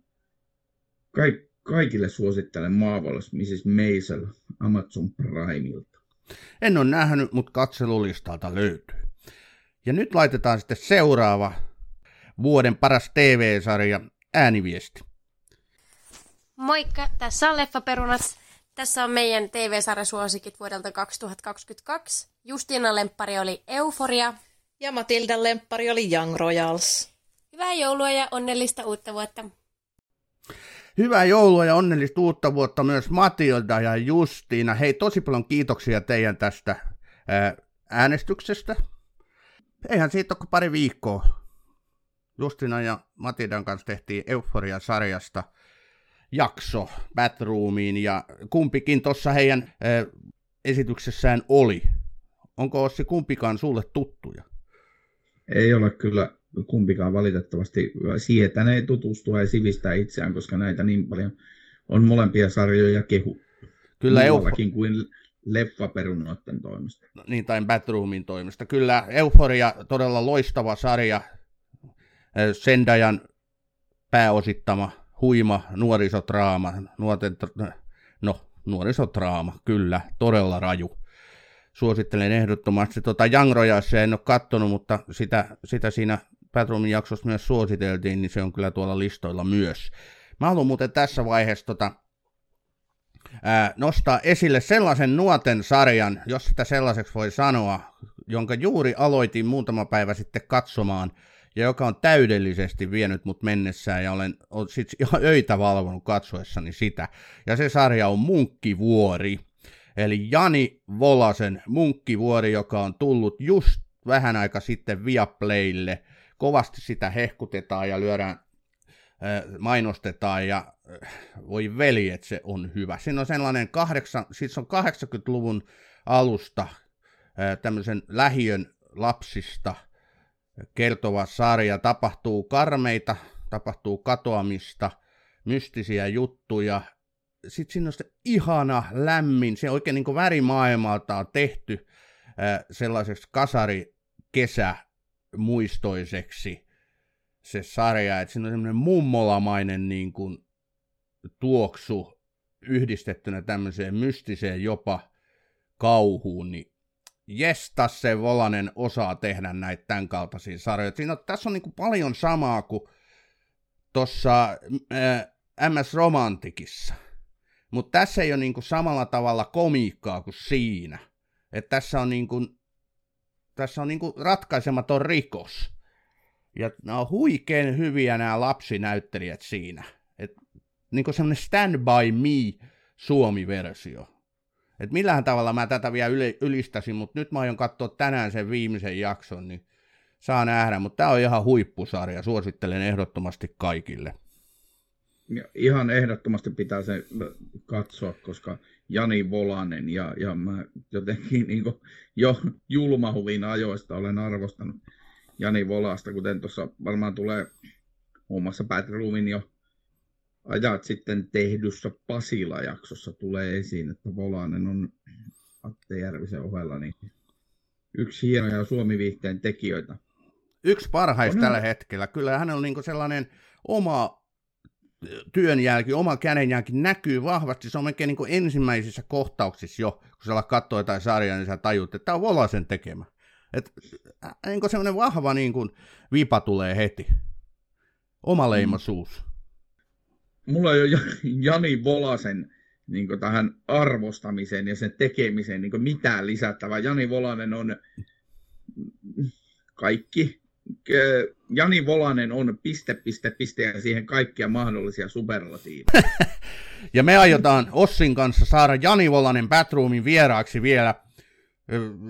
kaik, kaikille suosittelen Marvelous Mrs. Maisel Amazon Primeilta.
En ole nähnyt, mutta katselulistalta löytyy. Ja nyt laitetaan sitten seuraava vuoden paras TV-sarja, ääniviesti.
Moikka, tässä on Leffaperunat. Tässä on meidän TV-sarjasuosikit vuodelta 2022. Justiina Lemppari oli Euforia.
Ja Matilda Lemppari oli Young Royals.
Hyvää joulua ja onnellista uutta vuotta.
Hyvää joulua ja onnellista uutta vuotta myös Matilda ja Justiina. Hei, tosi paljon kiitoksia teidän tästä ää, äänestyksestä. Eihän siitä ole pari viikkoa. Justina ja Matildan kanssa tehtiin Euphoria-sarjasta jakso Batroomiin ja kumpikin tuossa heidän ää, esityksessään oli. Onko Ossi kumpikaan sulle tuttuja?
Ei ole kyllä kumpikaan valitettavasti sietänee tutustua ja sivistää itseään, koska näitä niin paljon on molempia sarjoja kehu. Kyllä Muuallakin kuin leffaperunoiden toimesta.
No niin, tai Batroomin toimesta. Kyllä Euphoria todella loistava sarja. Sendajan pääosittama huima nuorisotraama, nuorten, no nuorisotraama, kyllä, todella raju. Suosittelen ehdottomasti. Tota Young Royalsia en ole kattonut, mutta sitä, sitä siinä Patronin jaksossa myös suositeltiin, niin se on kyllä tuolla listoilla myös. Mä haluan muuten tässä vaiheessa tota, ää, nostaa esille sellaisen nuoten sarjan, jos sitä sellaiseksi voi sanoa, jonka juuri aloitin muutama päivä sitten katsomaan, ja joka on täydellisesti vienyt mut mennessään, ja olen, olen sit ihan öitä valvonut katsoessani sitä. Ja se sarja on Munkkivuori, eli Jani Volasen Munkkivuori, joka on tullut just vähän aika sitten Viaplaylle. Kovasti sitä hehkutetaan ja lyödään mainostetaan ja voi veli, että se on hyvä. Siinä on sellainen kahdeksan, siis on 80-luvun alusta tämmöisen lähiön lapsista kertova sarja. Tapahtuu karmeita, tapahtuu katoamista, mystisiä juttuja. Sitten siinä on se ihana, lämmin, se oikein niin värimaailmalta on tehty sellaiseksi kasari kesämuistoiseksi se sarja, että siinä on semmoinen mummolamainen niin kuin, tuoksu yhdistettynä tämmöiseen mystiseen jopa kauhuun, niin jesta se Volanen osaa tehdä näitä tämän kaltaisia sarjoja. Siinä on, tässä on niin kuin paljon samaa kuin tuossa äh, MS Romantikissa, mutta tässä ei ole niin kuin samalla tavalla komiikkaa kuin siinä. Että tässä on, niin kuin, tässä on niin kuin ratkaisematon rikos. Ja nämä on huikein hyviä nämä lapsinäyttelijät siinä. Et, niin kuin semmoinen Stand By Me Suomi-versio. Et millähän tavalla mä tätä vielä ylistäisin, mutta nyt mä aion katsoa tänään sen viimeisen jakson, niin saa nähdä. Mutta tämä on ihan huippusarja, suosittelen ehdottomasti kaikille.
Ihan ehdottomasti pitää se katsoa, koska Jani Volanen ja, ja mä jotenkin niin jo julmahuvin ajoista olen arvostanut Jani Volasta, kuten tuossa varmaan tulee muun muassa Batroomin jo ajat sitten tehdyssä Pasila-jaksossa tulee esiin, että Volanen on Atte Järvisen ohella niin yksi hienoja Suomi-viihteen tekijöitä.
Yksi parhaista tällä hetkellä. Kyllä hän on niin sellainen oma työnjälki, oma kädenjälki näkyy vahvasti. Se on melkein niin ensimmäisissä kohtauksissa jo, kun sä katsoo jotain sarjaa, niin sä tajut, että tämä on Volasen tekemä. Et, niin semmoinen vahva niin kuin, vipa tulee heti. Oma leimaisuus.
Mm. Mulla on jo Jani Volasen niin tähän arvostamiseen ja sen tekemiseen niin mitään lisättävää. Jani Volanen on kaikki. Jani Volanen on piste, piste, piste ja siihen kaikkia mahdollisia superlatiiveja.
ja me aiotaan Ossin kanssa saada Jani Volanen Batroomin vieraaksi vielä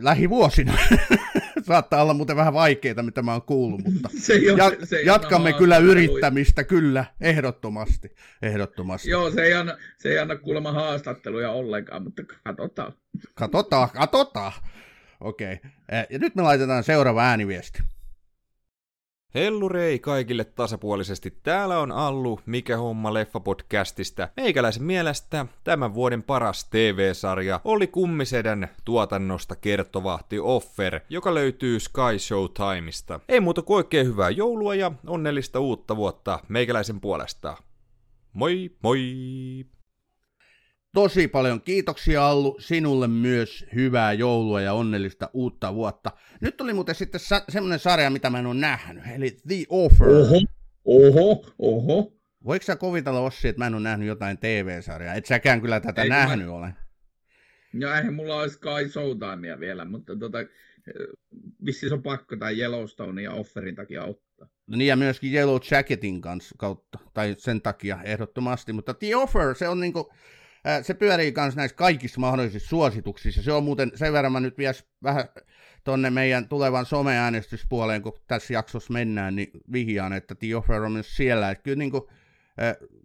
lähivuosina. Saattaa olla muuten vähän vaikeita, mitä mä oon kuullut, mutta se ei ole, ja, se ei jatkamme kyllä yrittämistä, kyllä, ehdottomasti, ehdottomasti.
Joo, se ei anna, se ei anna kuulemma haastatteluja ollenkaan, mutta katsotaan.
Katsotaan, katsotaan. Okei, okay. ja nyt me laitetaan seuraava ääniviesti.
Hellurei kaikille tasapuolisesti. Täällä on Allu, Mikä homma leffa-podcastista. Meikäläisen mielestä tämän vuoden paras TV-sarja oli Kummisedän tuotannosta kertova The Offer, joka löytyy Sky Showtimeista. Ei muuta kuin oikein hyvää joulua ja onnellista uutta vuotta meikäläisen puolesta. Moi moi!
Tosi paljon kiitoksia Allu, sinulle myös hyvää joulua ja onnellista uutta vuotta. Nyt tuli muuten sitten sa- semmoinen sarja, mitä mä en ole nähnyt, eli The Offer.
Oho, oho, oho.
Voiko sä kovitella Ossi, että mä en ole nähnyt jotain TV-sarjaa? Et säkään kyllä tätä Ei, nähnyt mä... ole.
No eihän mulla olisi Sky Showtimea vielä, mutta tota, vissiin se on pakko tai Yellowstone ja Offerin takia ottaa.
No niin ja myöskin Yellow Jacketin kanssa kautta, tai sen takia ehdottomasti, mutta The Offer, se on niinku, se pyörii myös näissä kaikissa mahdollisissa suosituksissa. Se on muuten, sen verran mä nyt vies vähän tonne meidän tulevan someäänestyspuoleen, kun tässä jaksossa mennään, niin vihjaan, että The Offer on myös siellä. Että kyllä niin kuin,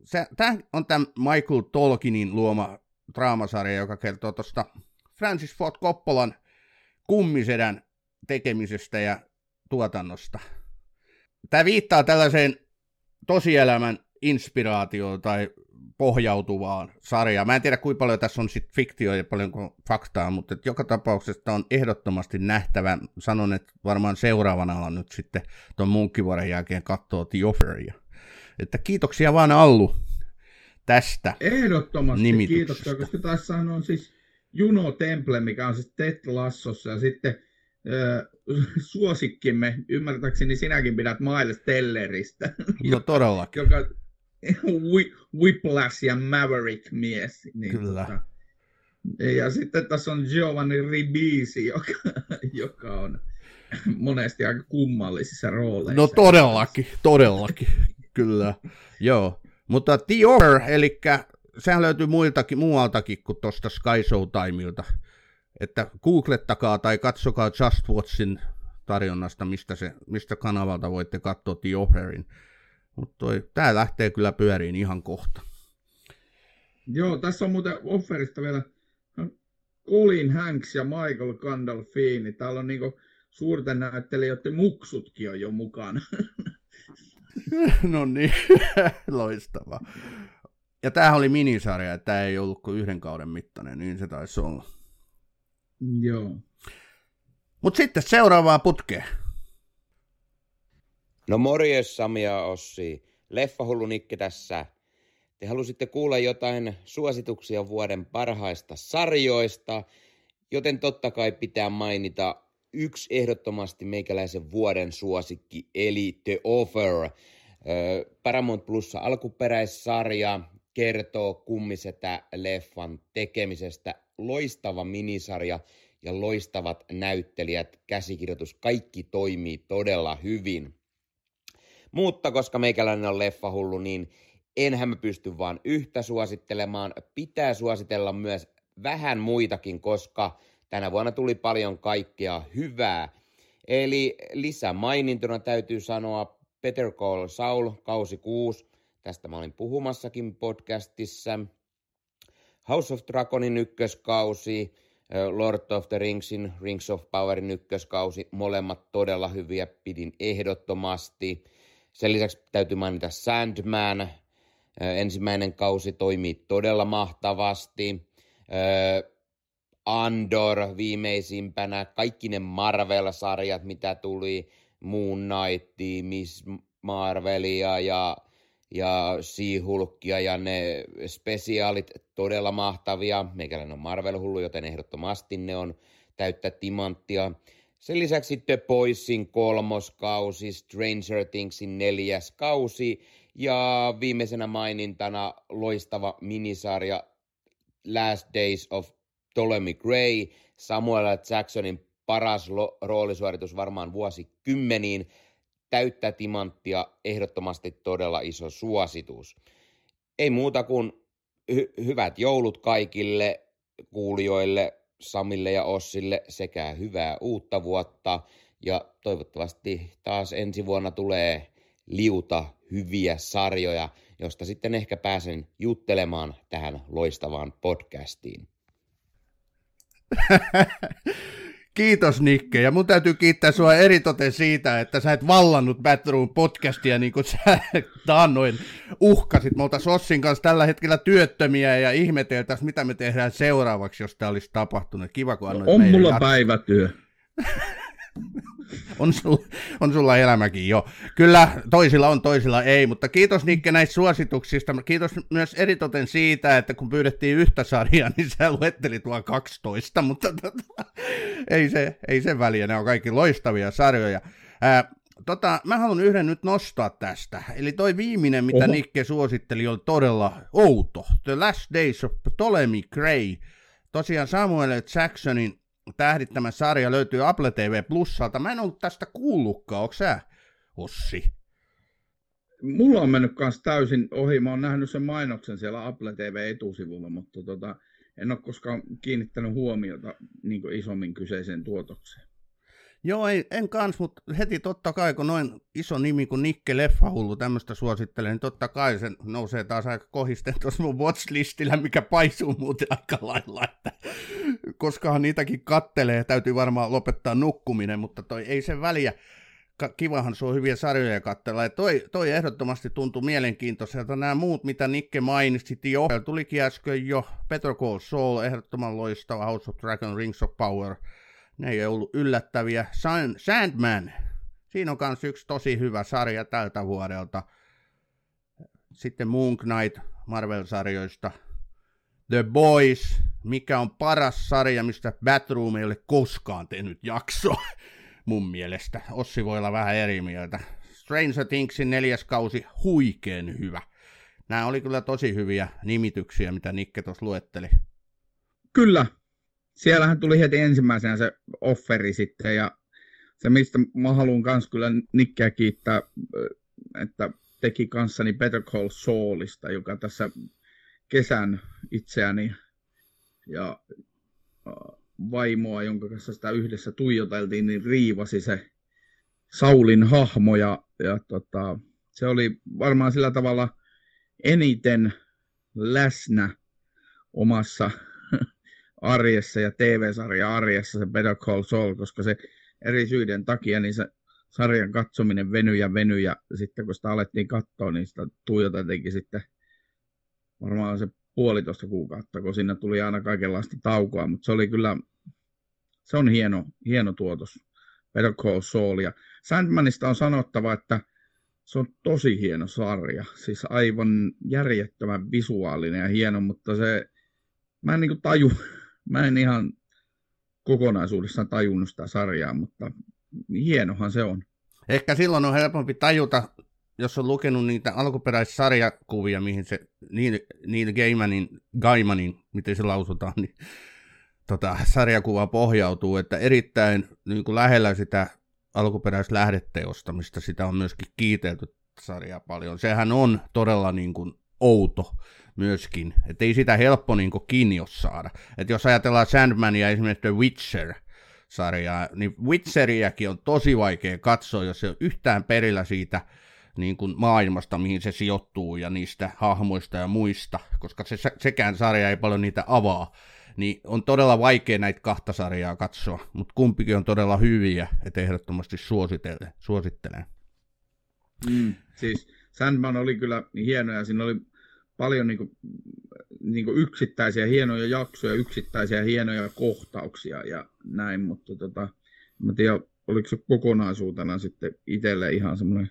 se, tämä on tämä Michael Tolkienin luoma draamasarja, joka kertoo tuosta Francis Ford Coppolan kummisedän tekemisestä ja tuotannosta. Tämä viittaa tällaiseen tosielämän inspiraatioon tai pohjautuvaan sarjaan. Mä en tiedä, kuinka paljon tässä on sit fiktio ja paljon faktaa, mutta joka tapauksessa on ehdottomasti nähtävä. Sanon, että varmaan seuraavana alan nyt sitten tuon munkkivuoden jälkeen katsoa The Offeria. Että kiitoksia vaan Allu tästä
Ehdottomasti kiitoksia, koska tässä on siis Juno Temple, mikä on siis Ted Lassossa, ja sitten suosikkimme, ymmärtääkseni sinäkin pidät Miles Telleristä.
No todellakin.
joka, Whiplash ja Maverick-mies. Niin
Kyllä.
Tota, ja sitten tässä on Giovanni Ribisi, joka, joka on monesti aika kummallisissa rooleissa.
No todellakin, todellakin, kyllä. Joo, mutta The Offer, eli sehän löytyy muiltakin, muualtakin kuin tuosta Sky Showtimeilta. Että googlettakaa tai katsokaa Just Watchin tarjonnasta, mistä, se, mistä kanavalta voitte katsoa The Offerin. Mutta tämä lähtee kyllä pyöriin ihan kohta.
Joo, tässä on muuten offerista vielä Colin Hanks ja Michael Gandolfini. Täällä on niinku suurten näyttelijöiden muksutkin on jo mukana.
no niin, loistava. Ja tämähän oli minisarja, että tämä ei ollut kuin yhden kauden mittainen, niin se taisi olla.
Joo.
Mutta sitten seuraavaa putkea.
No morjes Sami ja Ossi. Leffahullu Nikke tässä. Te halusitte kuulla jotain suosituksia vuoden parhaista sarjoista, joten totta kai pitää mainita yksi ehdottomasti meikäläisen vuoden suosikki, eli The Offer. Paramount Plussa alkuperäissarja kertoo kummisetä leffan tekemisestä. Loistava minisarja ja loistavat näyttelijät, käsikirjoitus, kaikki toimii todella hyvin. Mutta koska meikäläinen on leffahullu, niin enhän mä pysty vaan yhtä suosittelemaan. Pitää suositella myös vähän muitakin, koska tänä vuonna tuli paljon kaikkea hyvää. Eli lisämainintona täytyy sanoa Peter Call Saul, kausi 6. Tästä mä olin puhumassakin podcastissa. House of Dragonin ykköskausi, Lord of the Ringsin, Rings of Powerin ykköskausi, molemmat todella hyviä, pidin ehdottomasti. Sen lisäksi täytyy mainita Sandman, ensimmäinen kausi toimii todella mahtavasti. Andor viimeisimpänä, kaikki ne Marvel-sarjat, mitä tuli, Moon Knight, Miss Marvelia ja, ja She-Hulkia ja ne spesiaalit todella mahtavia. Meikäläinen on Marvel-hullu, joten ehdottomasti ne on täyttä timanttia. Sen lisäksi The Boysin kolmoskausi, Stranger Thingsin neljäs kausi ja viimeisenä mainintana loistava minisarja Last Days of Ptolemy Gray, Samuel Jacksonin paras lo- roolisuoritus varmaan vuosikymmeniin, täyttä timanttia, ehdottomasti todella iso suositus. Ei muuta kuin hy- hyvät joulut kaikille kuulijoille, Samille ja Ossille sekä hyvää uutta vuotta ja toivottavasti taas ensi vuonna tulee liuta hyviä sarjoja, josta sitten ehkä pääsen juttelemaan tähän loistavaan podcastiin.
Kiitos Nikke, ja mun täytyy kiittää sua eritoten siitä, että sä et vallannut Batroom podcastia niin kuin sä taannoin uhkasit. Me oltais Ossin kanssa tällä hetkellä työttömiä ja ihmeteltäisiin, mitä me tehdään seuraavaksi, jos tämä olisi tapahtunut. Kiva, kun annoit
no, On mulla
jat-
päivätyö.
on, sul, on sulla elämäkin jo. Kyllä toisilla on, toisilla ei, mutta kiitos Nikke näistä suosituksista. Kiitos myös eritoten siitä, että kun pyydettiin yhtä sarjaa, niin sä luettelit vaan 12, mutta tota, ei, se, ei se väliä, ne on kaikki loistavia sarjoja. Ää, tota, mä haluan yhden nyt nostaa tästä. Eli toi viimeinen, mitä
Oho.
Nikke suositteli, oli todella outo. The Last Days of Ptolemy Gray. Tosiaan Samuel L. Tähdittämä sarja löytyy Apple TV Plusalta. Mä en ollut tästä kuullutkaan, onko sä, Ossi?
Mulla on mennyt kanssa täysin ohi. Mä oon nähnyt sen mainoksen siellä Apple TV-etusivulla, mutta tota, en ole koskaan kiinnittänyt huomiota niin isommin kyseiseen tuotokseen.
Joo, ei, en kans, mutta heti totta kai, kun noin iso nimi kuin Nikke Leffahullu tämmöistä suosittelee, niin totta kai se nousee taas aika kohisten tuossa mun watchlistillä, mikä paisuu muuten aika lailla, että koskahan niitäkin kattelee, täytyy varmaan lopettaa nukkuminen, mutta toi ei sen väliä. Kivahan se on hyviä sarjoja katsella, ja toi, toi ehdottomasti tuntui mielenkiintoiselta. Nämä muut, mitä Nikke mainitsi, jo tulikin äsken jo, Better Call Saul, ehdottoman loistava, House of Dragon, Rings of Power, ne ei ollut yllättäviä. Sand- Sandman, siinä on myös yksi tosi hyvä sarja tältä vuodelta. Sitten Moon Knight Marvel-sarjoista. The Boys, mikä on paras sarja, mistä Batroom ei ole koskaan tehnyt jaksoa, mun mielestä. Ossi voi olla vähän eri mieltä. Stranger Thingsin neljäs kausi, huikeen hyvä. nämä oli kyllä tosi hyviä nimityksiä, mitä Nikke tuossa luetteli.
Kyllä. Siellähän tuli heti ensimmäisenä se offeri sitten ja se, mistä mä haluan kans kyllä Nikkeä kiittää, että teki kanssani Better Call Saulista, joka tässä kesän itseäni ja vaimoa, jonka kanssa sitä yhdessä tuijoteltiin, niin riivasi se Saulin hahmo ja, ja tota, se oli varmaan sillä tavalla eniten läsnä omassa arjessa ja TV-sarja arjessa se Better Call Saul, koska se eri syiden takia niin se sarjan katsominen venyi ja venyi ja sitten kun sitä alettiin katsoa, niin sitä tuijoteltiin sitten varmaan se puolitoista kuukautta, kun sinne tuli aina kaikenlaista taukoa, mutta se oli kyllä, se on hieno, hieno tuotos, Better Call Saul. Ja Sandmanista on sanottava, että se on tosi hieno sarja, siis aivan järjettömän visuaalinen ja hieno, mutta se, mä en niin taju, mä en ihan kokonaisuudessaan tajunnut sitä sarjaa, mutta hienohan se on.
Ehkä silloin on helpompi tajuta jos on lukenut niitä alkuperäissarjakuvia, mihin se Neil, Neil Gaimanin, Gaimanin, miten se lausutaan, niin tota, sarjakuva pohjautuu, että erittäin niin kuin lähellä sitä alkuperäislähdeteosta, mistä sitä on myöskin kiitelty sarjaa paljon. Sehän on todella niin kuin outo myöskin, että ei sitä helppo niin kiinni saada. Et jos ajatellaan Sandmania esimerkiksi The Witcher, sarjaa, niin Witcheriäkin on tosi vaikea katsoa, jos ei ole yhtään perillä siitä niin kuin maailmasta, mihin se sijoittuu ja niistä hahmoista ja muista, koska se, sekään sarja ei paljon niitä avaa, niin on todella vaikea näitä kahta sarjaa katsoa, mutta kumpikin on todella hyviä, että ehdottomasti suosittelen. suosittelen.
Mm, siis Sandman oli kyllä hieno ja siinä oli paljon niin kuin, niin kuin yksittäisiä hienoja jaksoja, yksittäisiä hienoja kohtauksia ja näin, mutta tota, en tiedä, oliko se kokonaisuutena sitten itselle ihan semmoinen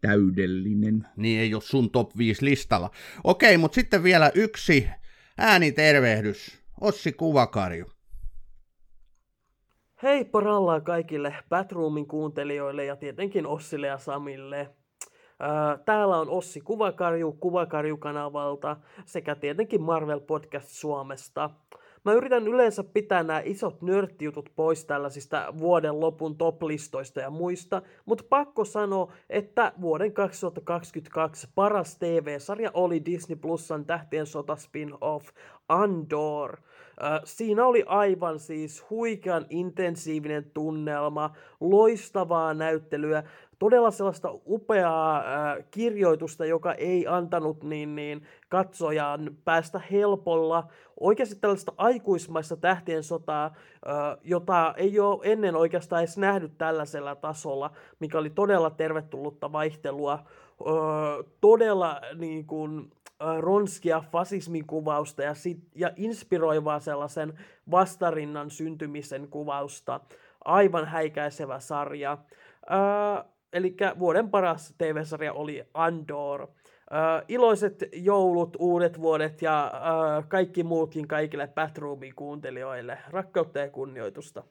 täydellinen.
Niin ei ole sun top 5 listalla. Okei, mutta sitten vielä yksi äänitervehdys. Ossi Kuvakarju.
Hei porallaa kaikille Batroomin kuuntelijoille ja tietenkin Ossille ja Samille. Täällä on Ossi Kuvakarju Kuvakarju-kanavalta sekä tietenkin Marvel Podcast Suomesta. Mä yritän yleensä pitää nämä isot nörttijutut pois tällaisista vuoden lopun top-listoista ja muista, mutta pakko sanoa, että vuoden 2022 paras TV-sarja oli Disney Plusan tähtien sota spin-off Andor. Siinä oli aivan siis huikean intensiivinen tunnelma, loistavaa näyttelyä, todella sellaista upeaa äh, kirjoitusta, joka ei antanut niin, niin katsojan päästä helpolla. Oikeasti tällaista aikuismaista tähtien sotaa, äh, jota ei ole ennen oikeastaan edes nähnyt tällaisella tasolla, mikä oli todella tervetullutta vaihtelua. Äh, todella niin kuin, ronskia fasismin kuvausta ja, sit, ja inspiroivaa sellaisen vastarinnan syntymisen kuvausta. Aivan häikäisevä sarja. Ää, Eli vuoden paras TV-sarja oli Andor. Uh, iloiset joulut, uudet vuodet ja uh, kaikki muutkin kaikille Batroomin kuuntelijoille. Rakkautta ja kunnioitusta.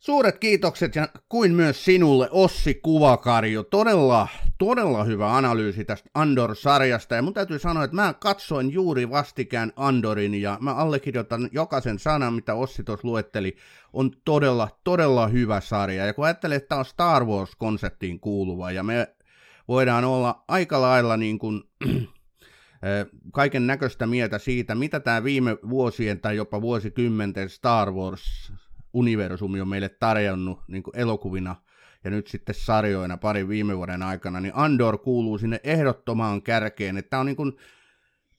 Suuret kiitokset ja kuin myös sinulle Ossi Kuvakarjo. Todella, todella hyvä analyysi tästä Andor-sarjasta. Ja mun täytyy sanoa, että mä katsoin juuri vastikään Andorin ja mä allekirjoitan jokaisen sanan, mitä Ossi tuossa luetteli. On todella, todella hyvä sarja. Ja kun ajattelee, että tämä on Star Wars-konseptiin kuuluva ja me voidaan olla aika lailla niin kuin, kaiken näköistä mieltä siitä, mitä tämä viime vuosien tai jopa vuosikymmenten Star Wars universumi on meille tarjonnut niin kuin elokuvina ja nyt sitten sarjoina parin viime vuoden aikana, niin Andor kuuluu sinne ehdottomaan kärkeen, että tämä on niin kuin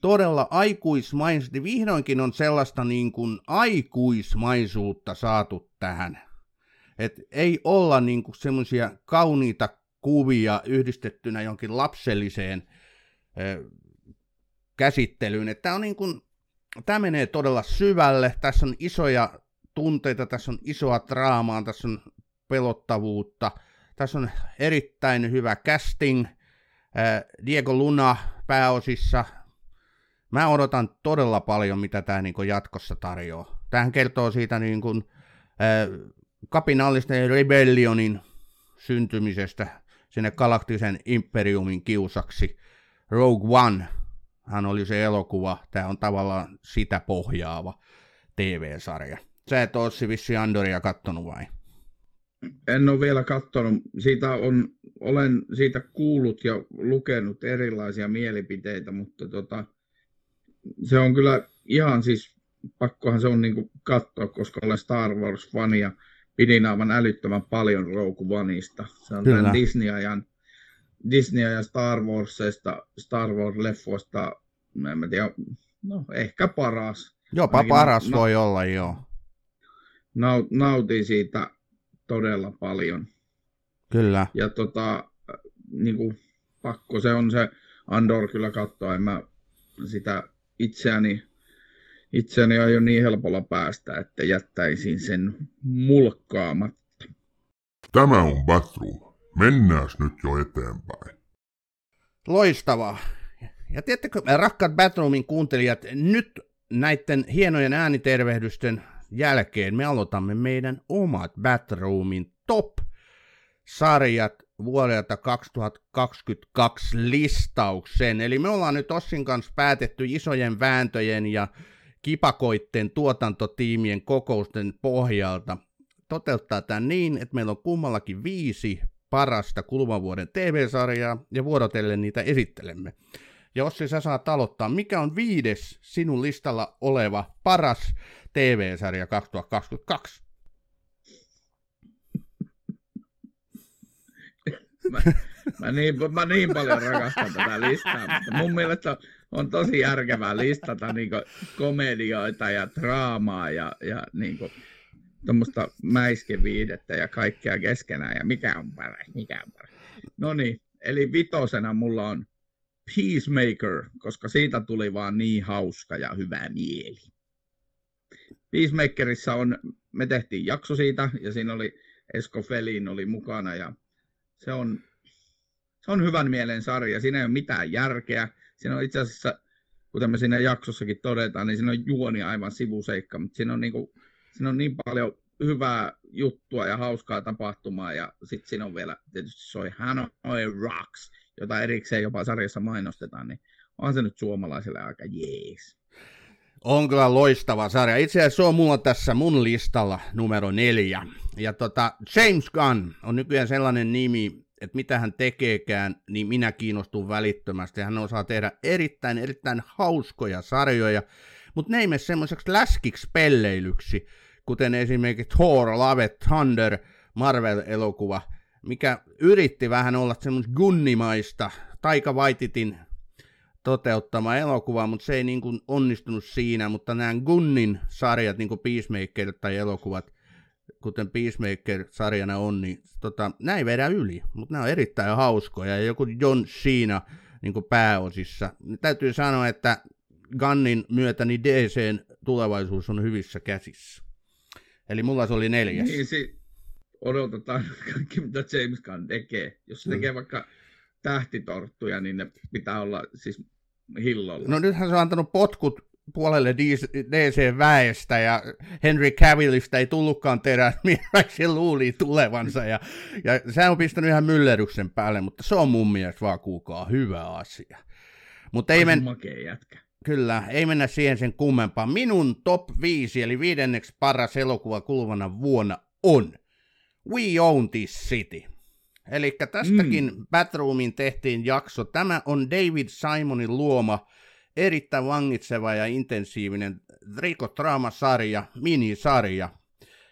todella aikuismaisesti, vihdoinkin on sellaista niin kuin aikuismaisuutta saatu tähän. Et ei olla niin kuin semmoisia kauniita kuvia yhdistettynä jonkin lapselliseen ö, käsittelyyn. Tämä on niin tämä menee todella syvälle, tässä on isoja tunteita, tässä on isoa draamaa, tässä on pelottavuutta, tässä on erittäin hyvä casting, Diego Luna pääosissa. Mä odotan todella paljon, mitä tämä niin jatkossa tarjoaa. Tähän kertoo siitä niin kuin, kapinallisten rebellionin syntymisestä sinne galaktisen imperiumin kiusaksi. Rogue One hän oli se elokuva, tämä on tavallaan sitä pohjaava TV-sarja. Sä et ole Vissi Andoria kattonut vai?
En ole vielä katsonut. Siitä on, olen siitä kuullut ja lukenut erilaisia mielipiteitä, mutta tota, se on kyllä ihan siis, pakkohan se on niin katsoa, koska olen Star Wars-fani ja pidin aivan älyttömän paljon Rogue Oneista. Se on kyllä. Disney-ajan, Disney ja Star Warsista, Star Wars-leffoista, en mä tiedä, no ehkä paras.
Jopa Ainakin paras na- voi olla, joo.
Nautin siitä todella paljon.
Kyllä.
Ja tota, niin kuin, pakko se on se Andor kyllä katsoa, en mä sitä itseäni, itseäni aio niin helpolla päästä, että jättäisin sen mulkkaamatta.
Tämä on Batroom. Mennään nyt jo eteenpäin.
Loistavaa. Ja tiedättekö, rakkaat Batroomin kuuntelijat, nyt näiden hienojen äänitervehdysten jälkeen me aloitamme meidän omat Batroomin top-sarjat vuodelta 2022 listauksen. Eli me ollaan nyt Ossin kanssa päätetty isojen vääntöjen ja kipakoitten tuotantotiimien kokousten pohjalta toteuttaa tämän niin, että meillä on kummallakin viisi parasta kuluvan vuoden TV-sarjaa ja vuorotellen niitä esittelemme. Ja Ossi, sä saat aloittaa. Mikä on viides sinun listalla oleva paras TV-sarja 2022?
Mä, mä, niin, mä niin paljon rakastan tätä listaa, mutta mun mielestä on tosi järkevää listata niin komedioita ja draamaa ja, ja niin tuommoista mäiskeviidettä ja kaikkea keskenään ja mikä on paras, mikä on paras. No niin, eli vitosena mulla on Peacemaker, koska siitä tuli vaan niin hauska ja hyvä mieli. Peacemakerissa on, me tehtiin jakso siitä ja siinä oli Esko Felin oli mukana ja se on, se on hyvän mielen sarja. Siinä ei ole mitään järkeä. Siinä on itse asiassa, kuten me siinä jaksossakin todetaan, niin siinä on juoni aivan sivuseikka, mutta siinä on, niin kuin, siinä on niin paljon hyvää juttua ja hauskaa tapahtumaa ja sitten siinä on vielä tietysti soi Hanoi Rocks, jota erikseen jopa sarjassa mainostetaan, niin on se nyt suomalaisille aika jees.
On kyllä loistava sarja. Itse asiassa se on mulla tässä mun listalla numero neljä. Ja tota, James Gunn on nykyään sellainen nimi, että mitä hän tekeekään, niin minä kiinnostun välittömästi. Hän osaa tehdä erittäin, erittäin hauskoja sarjoja, mutta ne ei mene semmoiseksi läskiksi pelleilyksi, kuten esimerkiksi Thor, Love Thunder, Marvel-elokuva, mikä yritti vähän olla semmoista gunnimaista, Taika Waititin toteuttama elokuva, mutta se ei niin kuin onnistunut siinä, mutta nämä Gunnin sarjat, niin kuin Peacemaker tai elokuvat, kuten Peacemaker-sarjana on, niin tota, ei vedä yli, mutta nämä on erittäin hauskoja, ja joku John Cena niin kuin pääosissa. Täytyy sanoa, että Gunnin myötä niin DCn tulevaisuus on hyvissä käsissä. Eli mulla se oli neljäs.
Niin, si- odotetaan kaikki, mitä James Gunn tekee. Jos se tekee vaikka tähtitorttuja, niin ne pitää olla siis hillolla.
No nythän se on antanut potkut puolelle DC-väestä ja Henry Cavillista ei tullutkaan terää, vaikka se luuli tulevansa. Ja, ja se on pistänyt ihan mylleryksen päälle, mutta se on mun mielestä vaan kuulkaa hyvä asia. Mutta ei men...
jätkä.
Kyllä, ei mennä siihen sen kummempaan. Minun top 5, eli viidenneksi paras elokuva kuluvana vuonna on We Own This City. Eli tästäkin mm. Batroomin tehtiin jakso. Tämä on David Simonin luoma, erittäin vangitseva ja intensiivinen rikodraamasarja, minisarja.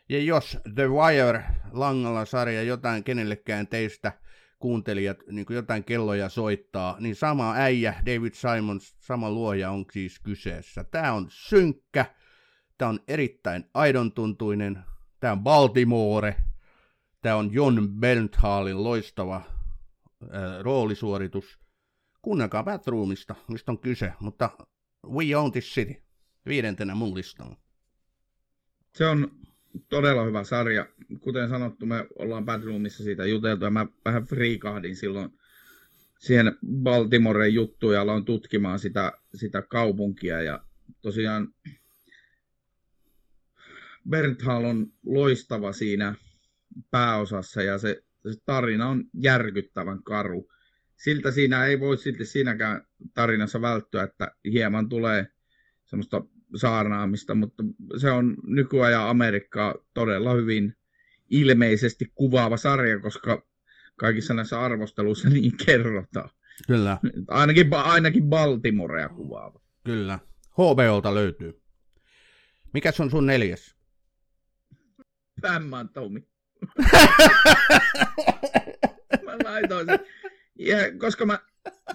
Ja jos The Wire langalla sarja jotain kenellekään teistä kuuntelijat niin jotain kelloja soittaa, niin sama äijä, David Simons, sama luoja on siis kyseessä. Tämä on synkkä, tämä on erittäin aidon tuntuinen, tämä on Baltimore – Tämä on John Benthalin loistava ää, roolisuoritus. Kuunnelkaa Batroomista, mistä on kyse, mutta We Own This City, viidentenä mun listalla.
Se on todella hyvä sarja. Kuten sanottu, me ollaan Batroomissa siitä juteltu ja mä vähän friikahdin silloin siihen Baltimoren juttuun ja aloin tutkimaan sitä, sitä kaupunkia ja tosiaan Bernthal on loistava siinä pääosassa ja se, se tarina on järkyttävän karu. siltä siinä ei voi silti siinäkään tarinassa välttyä, että hieman tulee semmoista saarnaamista, mutta se on nykyajan Amerikkaa todella hyvin ilmeisesti kuvaava sarja, koska kaikissa näissä arvosteluissa niin kerrotaan.
Kyllä,
Ainakin, ainakin Baltimorea kuvaava.
kyllä. HBOlta löytyy. Mikäs on sun neljäs?
Pämmän Tomi. Mä laitoin sen. Ja, koska mä,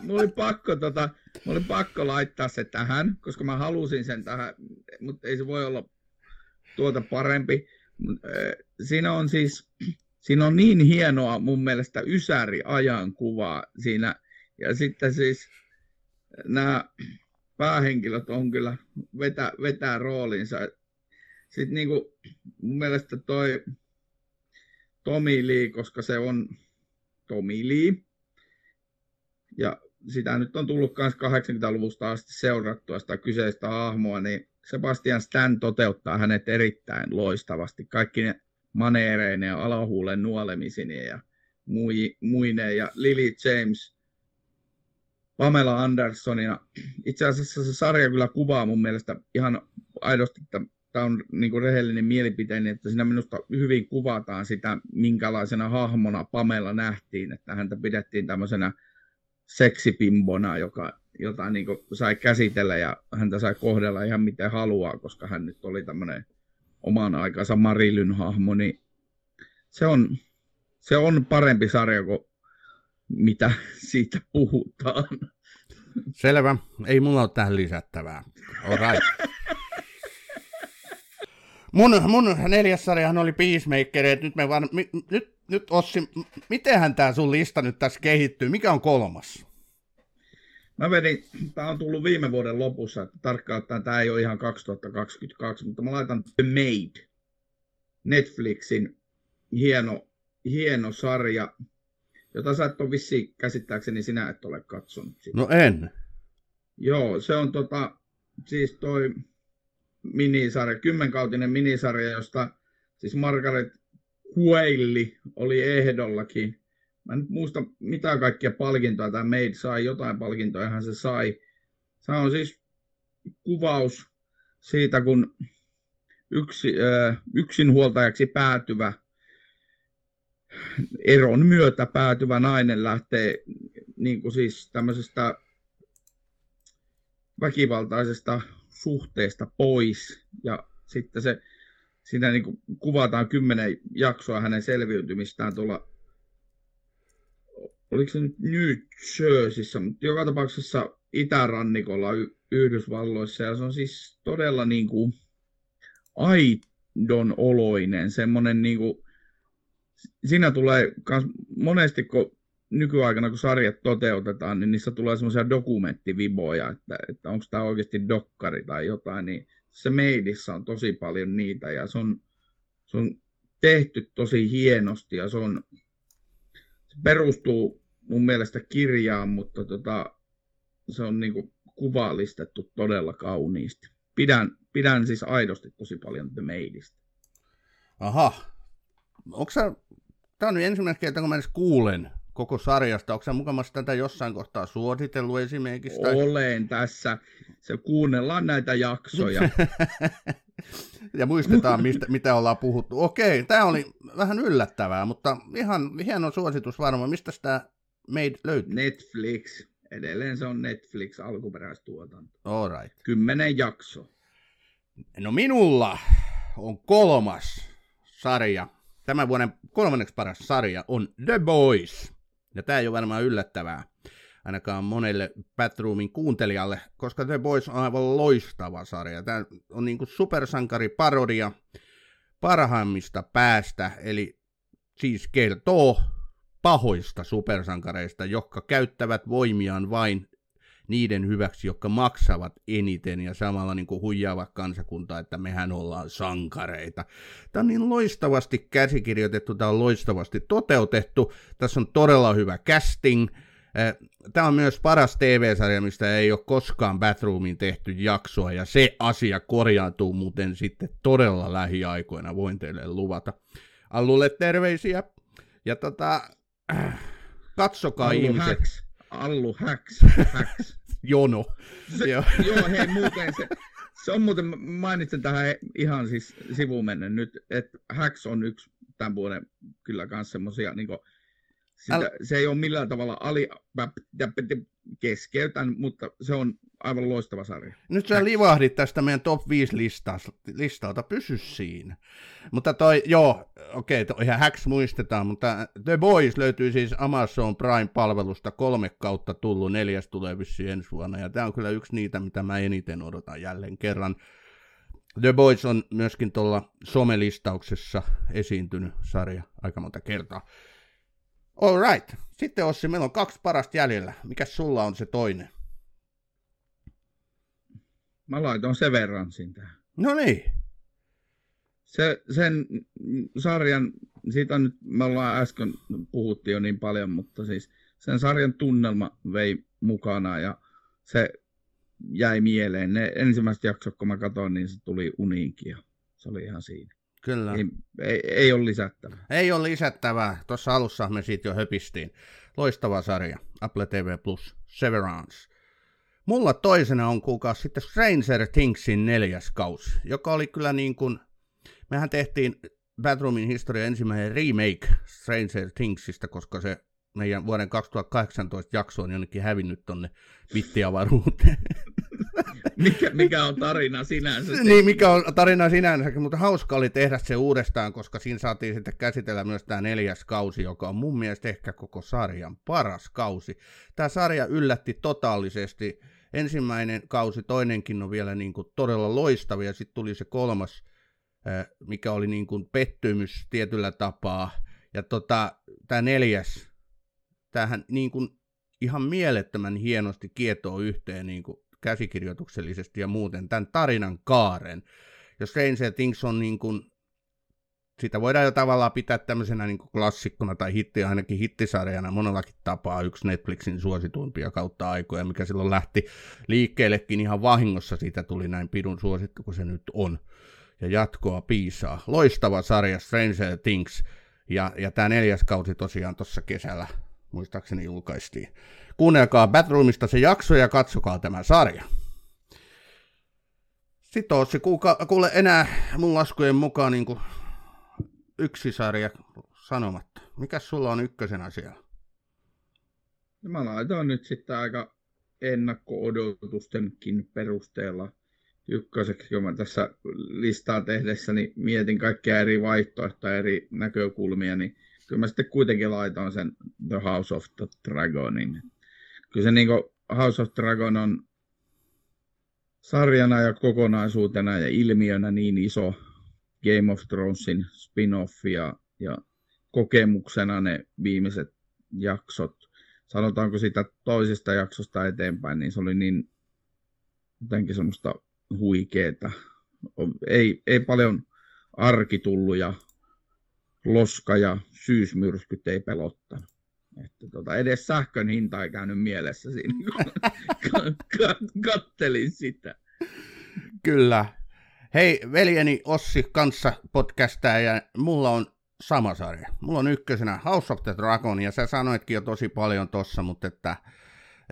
mulla oli pakko, tota, mulla oli pakko laittaa se tähän, koska mä halusin sen tähän, mutta ei se voi olla tuota parempi. Siinä on siis, siinä on niin hienoa mun mielestä ysäri ajan kuvaa siinä. Ja sitten siis nämä päähenkilöt on kyllä vetä, vetää roolinsa. Sitten niinku, mun mielestä toi Tomi Lee, koska se on Tomi Lee. Ja sitä nyt on tullut myös 80-luvusta asti seurattua sitä kyseistä hahmoa, niin Sebastian Stan toteuttaa hänet erittäin loistavasti. Kaikki ne maneereineen ja alahuulen nuolemisineen ja mui, muineen. Ja Lily James Pamela Andersonina. Itse asiassa se sarja kyllä kuvaa mun mielestä ihan aidosti, tämä on niin kuin rehellinen mielipiteeni, että siinä minusta hyvin kuvataan sitä, minkälaisena hahmona Pamela nähtiin, että häntä pidettiin tämmöisenä seksipimbona, joka, jota niin kuin sai käsitellä ja häntä sai kohdella ihan miten haluaa, koska hän nyt oli tämmöinen oman aikansa Marilyn hahmo, niin se on, se on parempi sarja kuin mitä siitä puhutaan.
Selvä. Ei mulla ole tähän lisättävää. All right. Mun, mun neljäs sarjahan oli Peacemaker, että nyt me vaan, mi, nyt, nyt Ossi, mitenhän tää sun lista nyt tässä kehittyy? Mikä on kolmas?
Mä vedin, tää on tullut viime vuoden lopussa, että tarkkaan ottaen tää ei ole ihan 2022, mutta mä laitan The Maid, Netflixin hieno, hieno sarja, jota sä et ole vissiin käsittääkseni sinä et ole katsonut. Sitä.
No en.
Joo, se on tota, siis toi minisarja, kymmenkautinen minisarja, josta siis Margaret Huelli oli ehdollakin. Mä en muista mitä kaikkia palkintoja tämä Maid sai, jotain palkintoja se sai. Se on siis kuvaus siitä, kun yksi, ö, yksinhuoltajaksi päätyvä, eron myötä päätyvä nainen lähtee niin kuin siis tämmöisestä väkivaltaisesta suhteesta pois. Ja sitten se siinä niin kuin kuvataan kymmenen jaksoa hänen selviytymistään tuolla oliko se nyt New Jerseyssä, mutta joka tapauksessa itärannikolla Y- Yhdysvalloissa. Ja se on siis todella niin kuin aidon oloinen, semmoinen niin kuin, siinä tulee kans monesti, kun nykyaikana, kun sarjat toteutetaan, niin niissä tulee semmoisia dokumenttiviboja, että, että onko tämä oikeasti dokkari tai jotain, niin se meidissä on tosi paljon niitä ja se on, se on tehty tosi hienosti ja se, on, se perustuu mun mielestä kirjaan, mutta tota, se on niinku kuvallistettu todella kauniisti. Pidän, pidän siis aidosti tosi paljon The Maidistä.
Aha. Onko sä, tää on nyt ensimmäinen kerta, kun mä edes kuulen koko sarjasta. Onko mukamassa tätä jossain kohtaa suositellut esimerkiksi? Tai...
Olen tässä. Se kuunnellaan näitä jaksoja.
ja muistetaan, mistä, mitä ollaan puhuttu. Okei, tämä oli vähän yllättävää, mutta ihan hieno suositus varmaan. Mistä tämä Made löytyy?
Netflix. Edelleen se on Netflix alkuperäistuotanto.
All right.
Kymmenen jakso.
No minulla on kolmas sarja. Tämän vuoden kolmanneksi paras sarja on The Boys. Ja tämä ei ole varmaan yllättävää, ainakaan monelle Batroomin kuuntelijalle, koska The Boys on aivan loistava sarja. Tämä on niin kuin supersankariparodia parhaimmista päästä, eli siis kertoo pahoista supersankareista, jotka käyttävät voimiaan vain niiden hyväksi, jotka maksavat eniten ja samalla niin kuin huijaavat kansakuntaa, että mehän ollaan sankareita. Tämä on niin loistavasti käsikirjoitettu, tämä on loistavasti toteutettu, tässä on todella hyvä casting, Tämä on myös paras TV-sarja, mistä ei ole koskaan Bathroomin tehty jaksoa, ja se asia korjaantuu muuten sitten todella lähiaikoina, voin teille luvata. Allulle terveisiä, ja tota, äh, katsokaa
Allu
ihmiset.
Hacks. Allu Hacks. Hacks.
Jono.
Se,
Joo.
joo, hei muuten se, se on muuten, mainitsen tähän ihan siis sivumennen nyt, että Hacks on yksi tämän vuoden kyllä kans semmosia niinku, sitä,
Äl-
se ei ole millään tavalla ali, keskeytän, mutta se on aivan loistava sarja.
Nyt sä livahdit tästä meidän top 5 listalta, pysy siinä. Mutta toi, joo, okei, okay, ihan Hacks muistetaan, mutta The Boys löytyy siis Amazon Prime-palvelusta kolme kautta tullut, neljäs tulee vissiin ensi vuonna, ja tämä on kyllä yksi niitä, mitä mä eniten odotan jälleen kerran. The Boys on myöskin tuolla somelistauksessa esiintynyt sarja aika monta kertaa. All right. Sitten Ossi, meillä on kaksi parasta jäljellä. Mikäs sulla on se toinen?
Mä laitoin Severansin tähän.
No niin.
Se, sen sarjan, siitä nyt, me ollaan äsken puhuttiin jo niin paljon, mutta siis sen sarjan tunnelma vei mukana ja se jäi mieleen. Ne ensimmäiset jaksot, kun mä katsoin, niin se tuli uniinkin ja se oli ihan siinä.
Kyllä.
Ei, ei, ei ole lisättävää.
Ei ole lisättävää. Tuossa alussa me siitä jo höpistiin. Loistava sarja. Apple TV Plus. Severance. Mulla toisena on kuukausi sitten Stranger Thingsin neljäs kausi, joka oli kyllä niin kuin, mehän tehtiin Batroomin historia ensimmäinen remake Stranger Thingsista, koska se meidän vuoden 2018 jakso on jonnekin hävinnyt tonne vittiavaruuteen.
Mikä, mikä on tarina sinänsä?
niin, mikä on tarina sinänsä, mutta hauska oli tehdä se uudestaan, koska siinä saatiin sitten käsitellä myös tämä neljäs kausi, joka on mun mielestä ehkä koko sarjan paras kausi. Tämä sarja yllätti totaalisesti. Ensimmäinen kausi, toinenkin on vielä niin kuin todella loistavia, sitten tuli se kolmas, mikä oli niin kuin pettymys tietyllä tapaa. Ja tota, tämä neljäs, tämähän niin kuin ihan mielettömän hienosti kietoo yhteen niin kuin käsikirjoituksellisesti ja muuten tämän tarinan kaaren. Jos Stranger Things on niin kuin, sitä voidaan jo tavallaan pitää tämmöisenä niin klassikkona tai hitti, ainakin hittisarjana monellakin tapaa yksi Netflixin suosituimpia kautta aikoja, mikä silloin lähti liikkeellekin ihan vahingossa, siitä tuli näin pidun suosittu kuin se nyt on. Ja jatkoa piisaa. Loistava sarja Stranger Things. Ja, ja tämä neljäs kausi tosiaan tuossa kesällä muistaakseni julkaistiin. Kuunnelkaa Batroomista se jakso ja katsokaa tämä sarja. Sitten on se kuule enää mun laskujen mukaan niin kuin yksi sarja sanomatta. Mikäs sulla on ykkösenä siellä?
Mä laitoin nyt sitten aika ennakko-odotustenkin perusteella ykköseksi, kun mä tässä listaa tehdessäni mietin kaikkia eri vaihtoehtoja, eri näkökulmia, niin kyllä mä sitten kuitenkin laitoin sen The House of the Dragonin. Kyllä se niin House of Dragon on sarjana ja kokonaisuutena ja ilmiönä niin iso Game of Thronesin spin-off ja, ja kokemuksena ne viimeiset jaksot. Sanotaanko sitä toisesta jaksosta eteenpäin, niin se oli niin jotenkin semmoista huikeeta. Ei, ei paljon arki tullut ja loska ja syysmyrskyt ei pelottanut. Että tota, edes sähkön hinta ei käynyt mielessä siinä, kun kattelin sitä.
Kyllä. Hei, veljeni Ossi kanssa podcastaa ja mulla on sama sarja. Mulla on ykkösenä House of the Dragon ja sä sanoitkin jo tosi paljon tossa, mutta että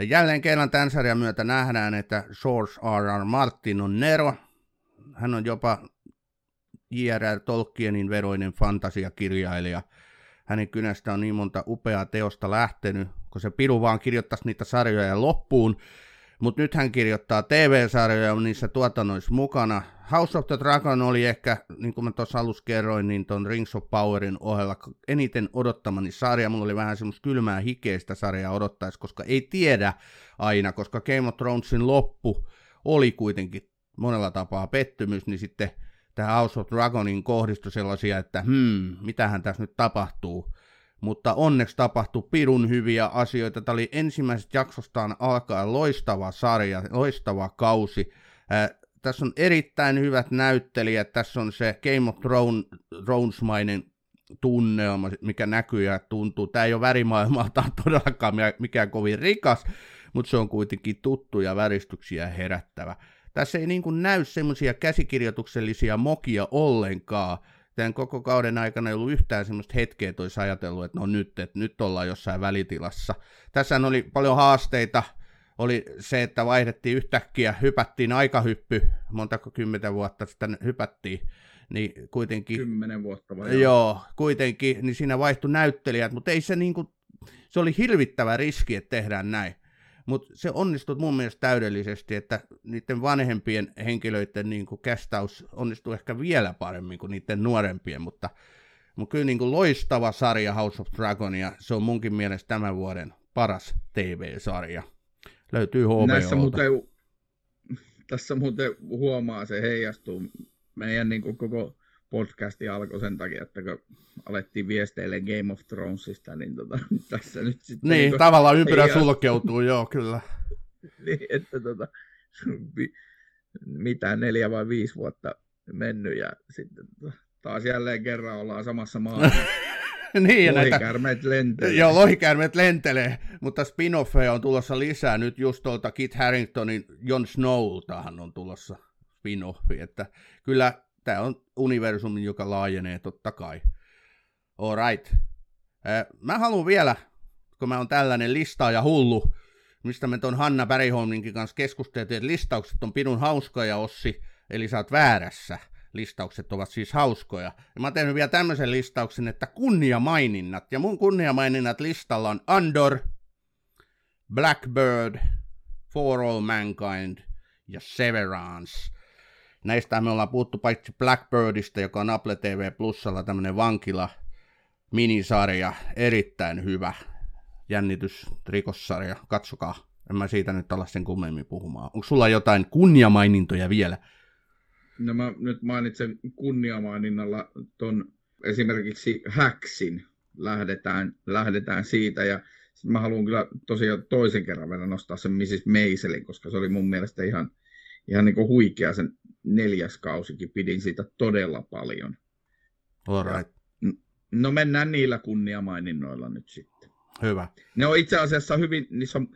jälleen kerran tämän sarjan myötä nähdään, että George R. R. Martin on Nero. Hän on jopa J.R.R. Tolkienin veroinen fantasiakirjailija. Hänen kynästä on niin monta upeaa teosta lähtenyt, kun se piru vaan kirjoittaisi niitä sarjoja loppuun. Mutta nyt hän kirjoittaa TV-sarjoja on niissä tuotannoissa mukana. House of the Dragon oli ehkä, niin kuin mä tuossa alussa kerroin, niin ton Rings of Powerin ohella eniten odottamani sarja. Mulla oli vähän semmoista kylmää hikeistä sarjaa odottaisi, koska ei tiedä aina, koska Game of Thronesin loppu oli kuitenkin monella tapaa pettymys, niin sitten tähän House of Dragonin kohdistui sellaisia, että hmm, mitähän tässä nyt tapahtuu. Mutta onneksi tapahtui pirun hyviä asioita. Tämä oli ensimmäisestä jaksostaan alkaen loistava sarja, loistava kausi. Äh, tässä on erittäin hyvät näyttelijät. Tässä on se Game of Thrones-mainen tunnelma, mikä näkyy ja tuntuu. Tämä ei ole värimaailmaltaan todellakaan mikään kovin rikas, mutta se on kuitenkin tuttu ja väristyksiä herättävä. Tässä ei niin näy semmoisia käsikirjoituksellisia mokia ollenkaan. Tämän koko kauden aikana ei ollut yhtään semmoista hetkeä, että olisi ajatellut, että no nyt, että nyt ollaan jossain välitilassa. Tässä oli paljon haasteita, oli se, että vaihdettiin yhtäkkiä, hypättiin aikahyppy, montako kymmentä vuotta sitten hypättiin, niin kuitenkin...
Kymmenen vuotta vai?
Joo, kuitenkin, niin siinä vaihtui näyttelijät, mutta ei se niinku, se oli hirvittävä riski, että tehdään näin. Mutta se onnistui mun mielestä täydellisesti, että niiden vanhempien henkilöiden niin kuin kästaus onnistui ehkä vielä paremmin kuin niiden nuorempien, mutta, mutta kyllä niin kuin loistava sarja House of Dragon, ja se on munkin mielestä tämän vuoden paras TV-sarja. Löytyy HBO.
Näissä muuten, tässä muuten huomaa, se heijastuu meidän niin kuin koko podcasti alkoi sen takia, että kun alettiin viesteille Game of Thronesista, niin tota, tässä nyt sitten...
Niin, niin tavallaan ympyrä heijastuu. sulkeutuu, joo, kyllä.
niin, että tota, mitä neljä vai viisi vuotta mennyt ja sitten tota, taas jälleen kerran ollaan samassa maailmassa.
niin, ja
lohikäärmeet lentelee.
Joo, lohikäärmeet lentelee, mutta spin-offeja on tulossa lisää. Nyt just tuolta Kit Haringtonin Jon Snowltahan on tulossa spin-offi, että kyllä tämä on universumi, joka laajenee totta kai. Alright. Mä haluan vielä, kun mä oon tällainen listaaja hullu, mistä me ton Hanna Bergholminkin kanssa keskusteltiin, että listaukset on pidun hauskoja, Ossi, eli sä oot väärässä. Listaukset ovat siis hauskoja. Ja mä oon vielä tämmöisen listauksen, että kunniamaininnat. Ja mun kunniamaininnat listalla on Andor, Blackbird, For All Mankind ja Severance. Näistä me ollaan puhuttu paitsi Blackbirdista, joka on Apple TV Plusalla tämmöinen vankila minisarja, erittäin hyvä jännitys, rikossarja, katsokaa. En mä siitä nyt ala sen kummemmin puhumaan. Onko sulla jotain kunniamainintoja vielä?
No mä nyt mainitsen kunniamaininnalla ton esimerkiksi Häksin. Lähdetään, lähdetään siitä ja mä haluan kyllä tosiaan toisen kerran vielä nostaa sen Mrs. Maiselin, koska se oli mun mielestä ihan, ihan niin kuin huikea sen neljäs kausikin, pidin siitä todella paljon.
Alright.
Ja, no mennään niillä kunniamaininnoilla nyt sitten.
Hyvä.
Ne on itse asiassa hyvin, niissä on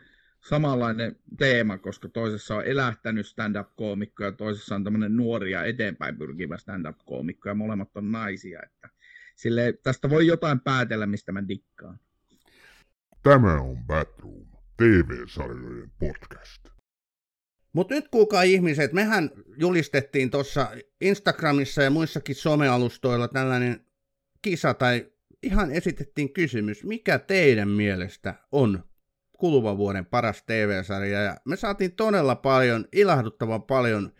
samanlainen teema, koska toisessa on elähtänyt stand-up-koomikko ja toisessa on tämmöinen nuori ja eteenpäin pyrkivä stand-up-koomikko ja molemmat on naisia. Että sille, tästä voi jotain päätellä, mistä mä dikkaan.
Tämä on Batroom, TV-sarjojen podcast.
Mutta nyt kuulkaa ihmiset, mehän julistettiin tuossa Instagramissa ja muissakin somealustoilla tällainen kisa tai ihan esitettiin kysymys, mikä teidän mielestä on kuluvan vuoden paras TV-sarja. Ja me saatiin todella paljon, ilahduttavan paljon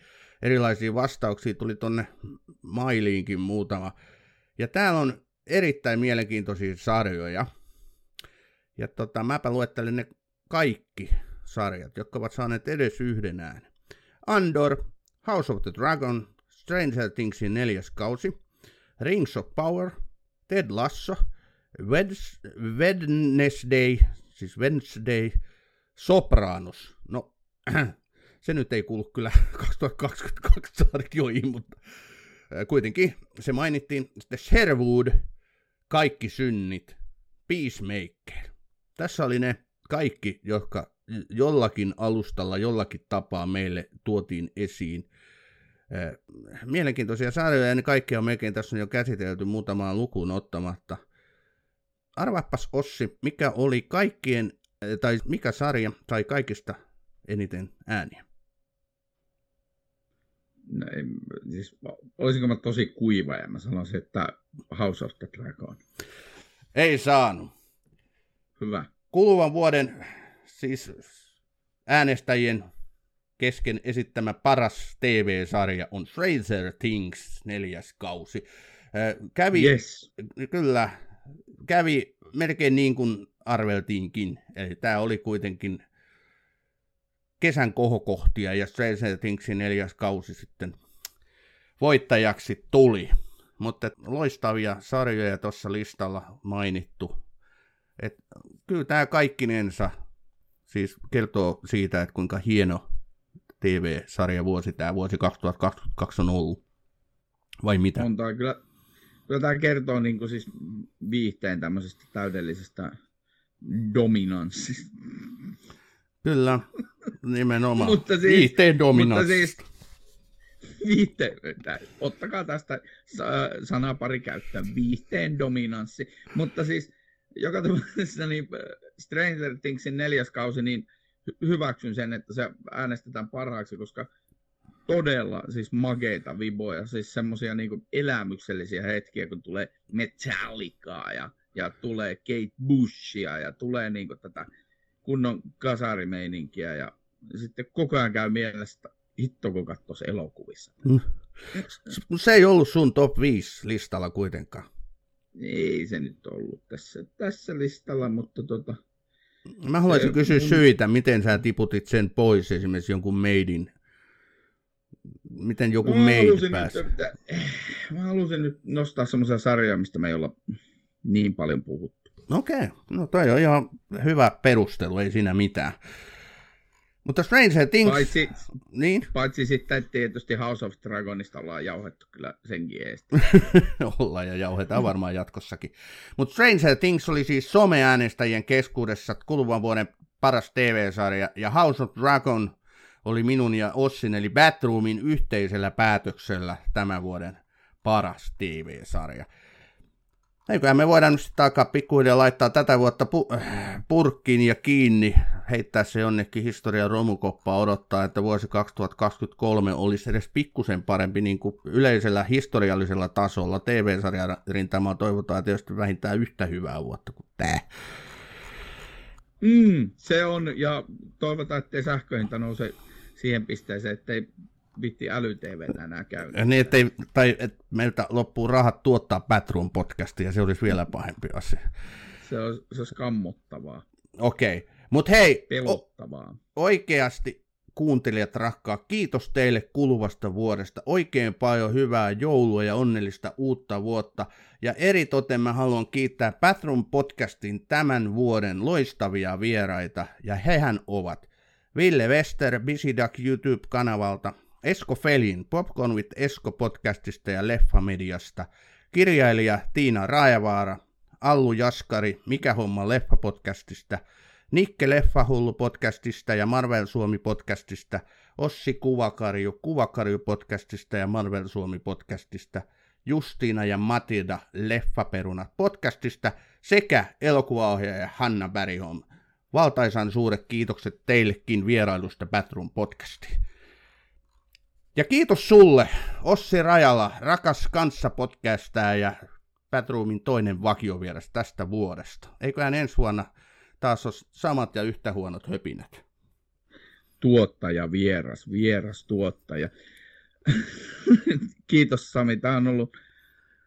erilaisia vastauksia, tuli tonne mailiinkin muutama. Ja täällä on erittäin mielenkiintoisia sarjoja. Ja tota, mäpä luettelen ne kaikki sarjat, jotka ovat saaneet edes yhden äänen. Andor, House of the Dragon, Stranger Thingsin neljäs kausi, Rings of Power, Ted Lasso, Wednesday, siis Wednesday, Sopranos. No, se nyt ei kuulu kyllä 2022 sarjoihin, mutta kuitenkin se mainittiin. Sitten Sherwood, Kaikki synnit, Peacemaker. Tässä oli ne kaikki, jotka jollakin alustalla, jollakin tapaa meille tuotiin esiin. Mielenkiintoisia sarjoja, ja ne kaikki on melkein tässä on jo käsitelty muutamaan lukuun ottamatta. Arvaapas Ossi, mikä oli kaikkien, tai mikä sarja sai kaikista eniten ääniä?
No, ei, siis, olisinko mä tosi kuiva ja mä sanoisin, että House of the Dragon.
Ei saanut.
Hyvä.
Kuluvan vuoden siis äänestäjien kesken esittämä paras TV-sarja on Stranger Things neljäs kausi. Kävi,
yes.
kyllä, kävi melkein niin kuin arveltiinkin. Eli tämä oli kuitenkin kesän kohokohtia ja Stranger Thingsin neljäs kausi sitten voittajaksi tuli. Mutta loistavia sarjoja tuossa listalla mainittu. Et kyllä tämä kaikkinensa siis kertoo siitä, että kuinka hieno TV-sarja vuosi tämä vuosi 2022 on ollut. Vai mitä?
On tämä kyllä, kyllä tämä kertoo niin kuin siis viihteen tämmöisestä täydellisestä dominanssista.
Kyllä, nimenomaan. mutta siis, viihteen dominanssista.
Mutta siis, viihteen, ottakaa tästä sanaa pari käyttöön, viihteen dominanssi. Mutta siis joka tapauksessa niin Stranger Thingsin neljäs kausi, niin hyväksyn sen, että se äänestetään parhaaksi, koska todella siis mageita viboja, siis semmoisia niin elämyksellisiä hetkiä, kun tulee Metallicaa ja, ja tulee Kate Bushia ja tulee niin kuin tätä kunnon kasarimeininkiä ja sitten koko ajan käy mielestä, hitto kun katsoisi elokuvissa. Mm.
Se ei ollut sun top 5 listalla kuitenkaan.
Ei se nyt ollut tässä, tässä listalla, mutta tota...
Mä haluaisin kysyä syitä, miten sä tiputit sen pois esimerkiksi jonkun meidin miten joku mä made pääsi? Nyt,
mä halusin nyt nostaa semmoisia sarjoja, mistä me ei olla niin paljon puhuttu.
Okei, okay. no toi on ihan hyvä perustelu, ei siinä mitään. Mutta Stranger Things...
Paitsi,
niin?
paitsi sitten tietysti House of Dragonista ollaan jauhettu kyllä senkin eestä.
ollaan ja jauhetaan varmaan jatkossakin. Mutta Stranger Things oli siis someäänestäjien keskuudessa kuluvan vuoden paras TV-sarja, ja House of Dragon oli minun ja Ossin eli Batroomin yhteisellä päätöksellä tämän vuoden paras TV-sarja. Eiköhän me voidaan nyt sitten alkaa pikkuhiljaa laittaa tätä vuotta pu- purkkiin ja kiinni, heittää se jonnekin historian romukoppaa odottaa, että vuosi 2023 olisi edes pikkusen parempi niin kuin yleisellä historiallisella tasolla. TV-sarjan rintamaa toivotaan tietysti vähintään yhtä hyvää vuotta kuin tämä.
Mm, se on, ja toivotaan, ettei sähköhinta nouse siihen pisteeseen, ettei vitti äly enää käy.
Niin, ettei, tai että meiltä loppuu rahat tuottaa Batroom podcastia, se olisi vielä pahempi asia.
Se olisi, se olisi kammottavaa.
Okei, okay. mutta hei,
Pelottavaa.
O- oikeasti kuuntelijat rakkaa, kiitos teille kuluvasta vuodesta. Oikein paljon hyvää joulua ja onnellista uutta vuotta. Ja eritoten mä haluan kiittää Bathroom Podcastin tämän vuoden loistavia vieraita, ja hehän ovat Ville Wester Bisidak YouTube-kanavalta, Esko Felin Popcorn with Esko podcastista ja Leffamediasta, kirjailija Tiina Raevaara, Allu Jaskari Mikä homma Leffa-podcastista, Nikke Leffahullu podcastista ja Marvel Suomi podcastista, Ossi Kuvakarju Kuvakarju podcastista ja Marvel Suomi podcastista, Justiina ja Matilda Leffaperunat podcastista sekä elokuvaohjaaja Hanna Bergholm Valtaisan suuret kiitokset teillekin vierailusta Batroom podcastiin. Ja kiitos sulle, Ossi Rajala, rakas kanssapodcastaa ja Batroomin toinen vakiovieras tästä vuodesta. Eiköhän ensi vuonna taas ole samat ja yhtä huonot höpinät.
Tuottaja vieras, vieras tuottaja. Kiitos Sami, tämä on ollut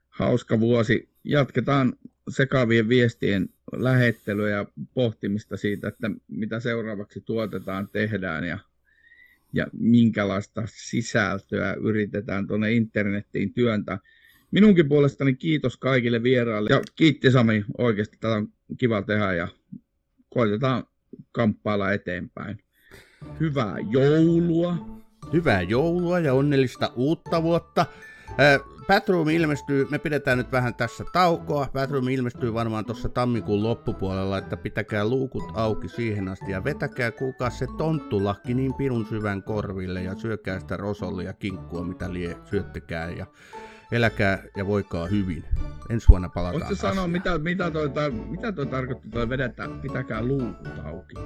hauska vuosi. Jatketaan sekavien viestien lähettelyä ja pohtimista siitä, että mitä seuraavaksi tuotetaan, tehdään ja, ja minkälaista sisältöä yritetään tuonne internettiin työntää. Minunkin puolestani kiitos kaikille vieraille ja kiitti Sami oikeasti, tätä on kiva tehdä ja koitetaan kamppailla eteenpäin. Hyvää joulua!
Hyvää joulua ja onnellista uutta vuotta! Batroom ilmestyy, me pidetään nyt vähän tässä taukoa. Batroom ilmestyy varmaan tuossa tammikuun loppupuolella, että pitäkää luukut auki siihen asti ja vetäkää kuulkaa se tonttulakki niin pirun syvän korville ja syökää sitä rosolle ja kinkkua mitä lie syöttekää ja eläkää ja voikaa hyvin. Ensi vuonna palataan
Voitko sanoa, mitä, mitä, toi, mitä toi tarkoitti toi vedetään, pitäkää luukut auki?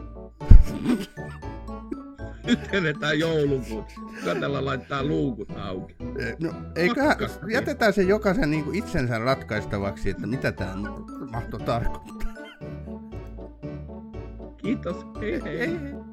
Nyt eletään joulukuun. Katella laittaa luukut auki.
No, eiköhän, jätetään se jokaisen niin kuin itsensä ratkaistavaksi, että mitä tämä mahtoi tarkoittaa.
Kiitos. Hei hei. hei, hei.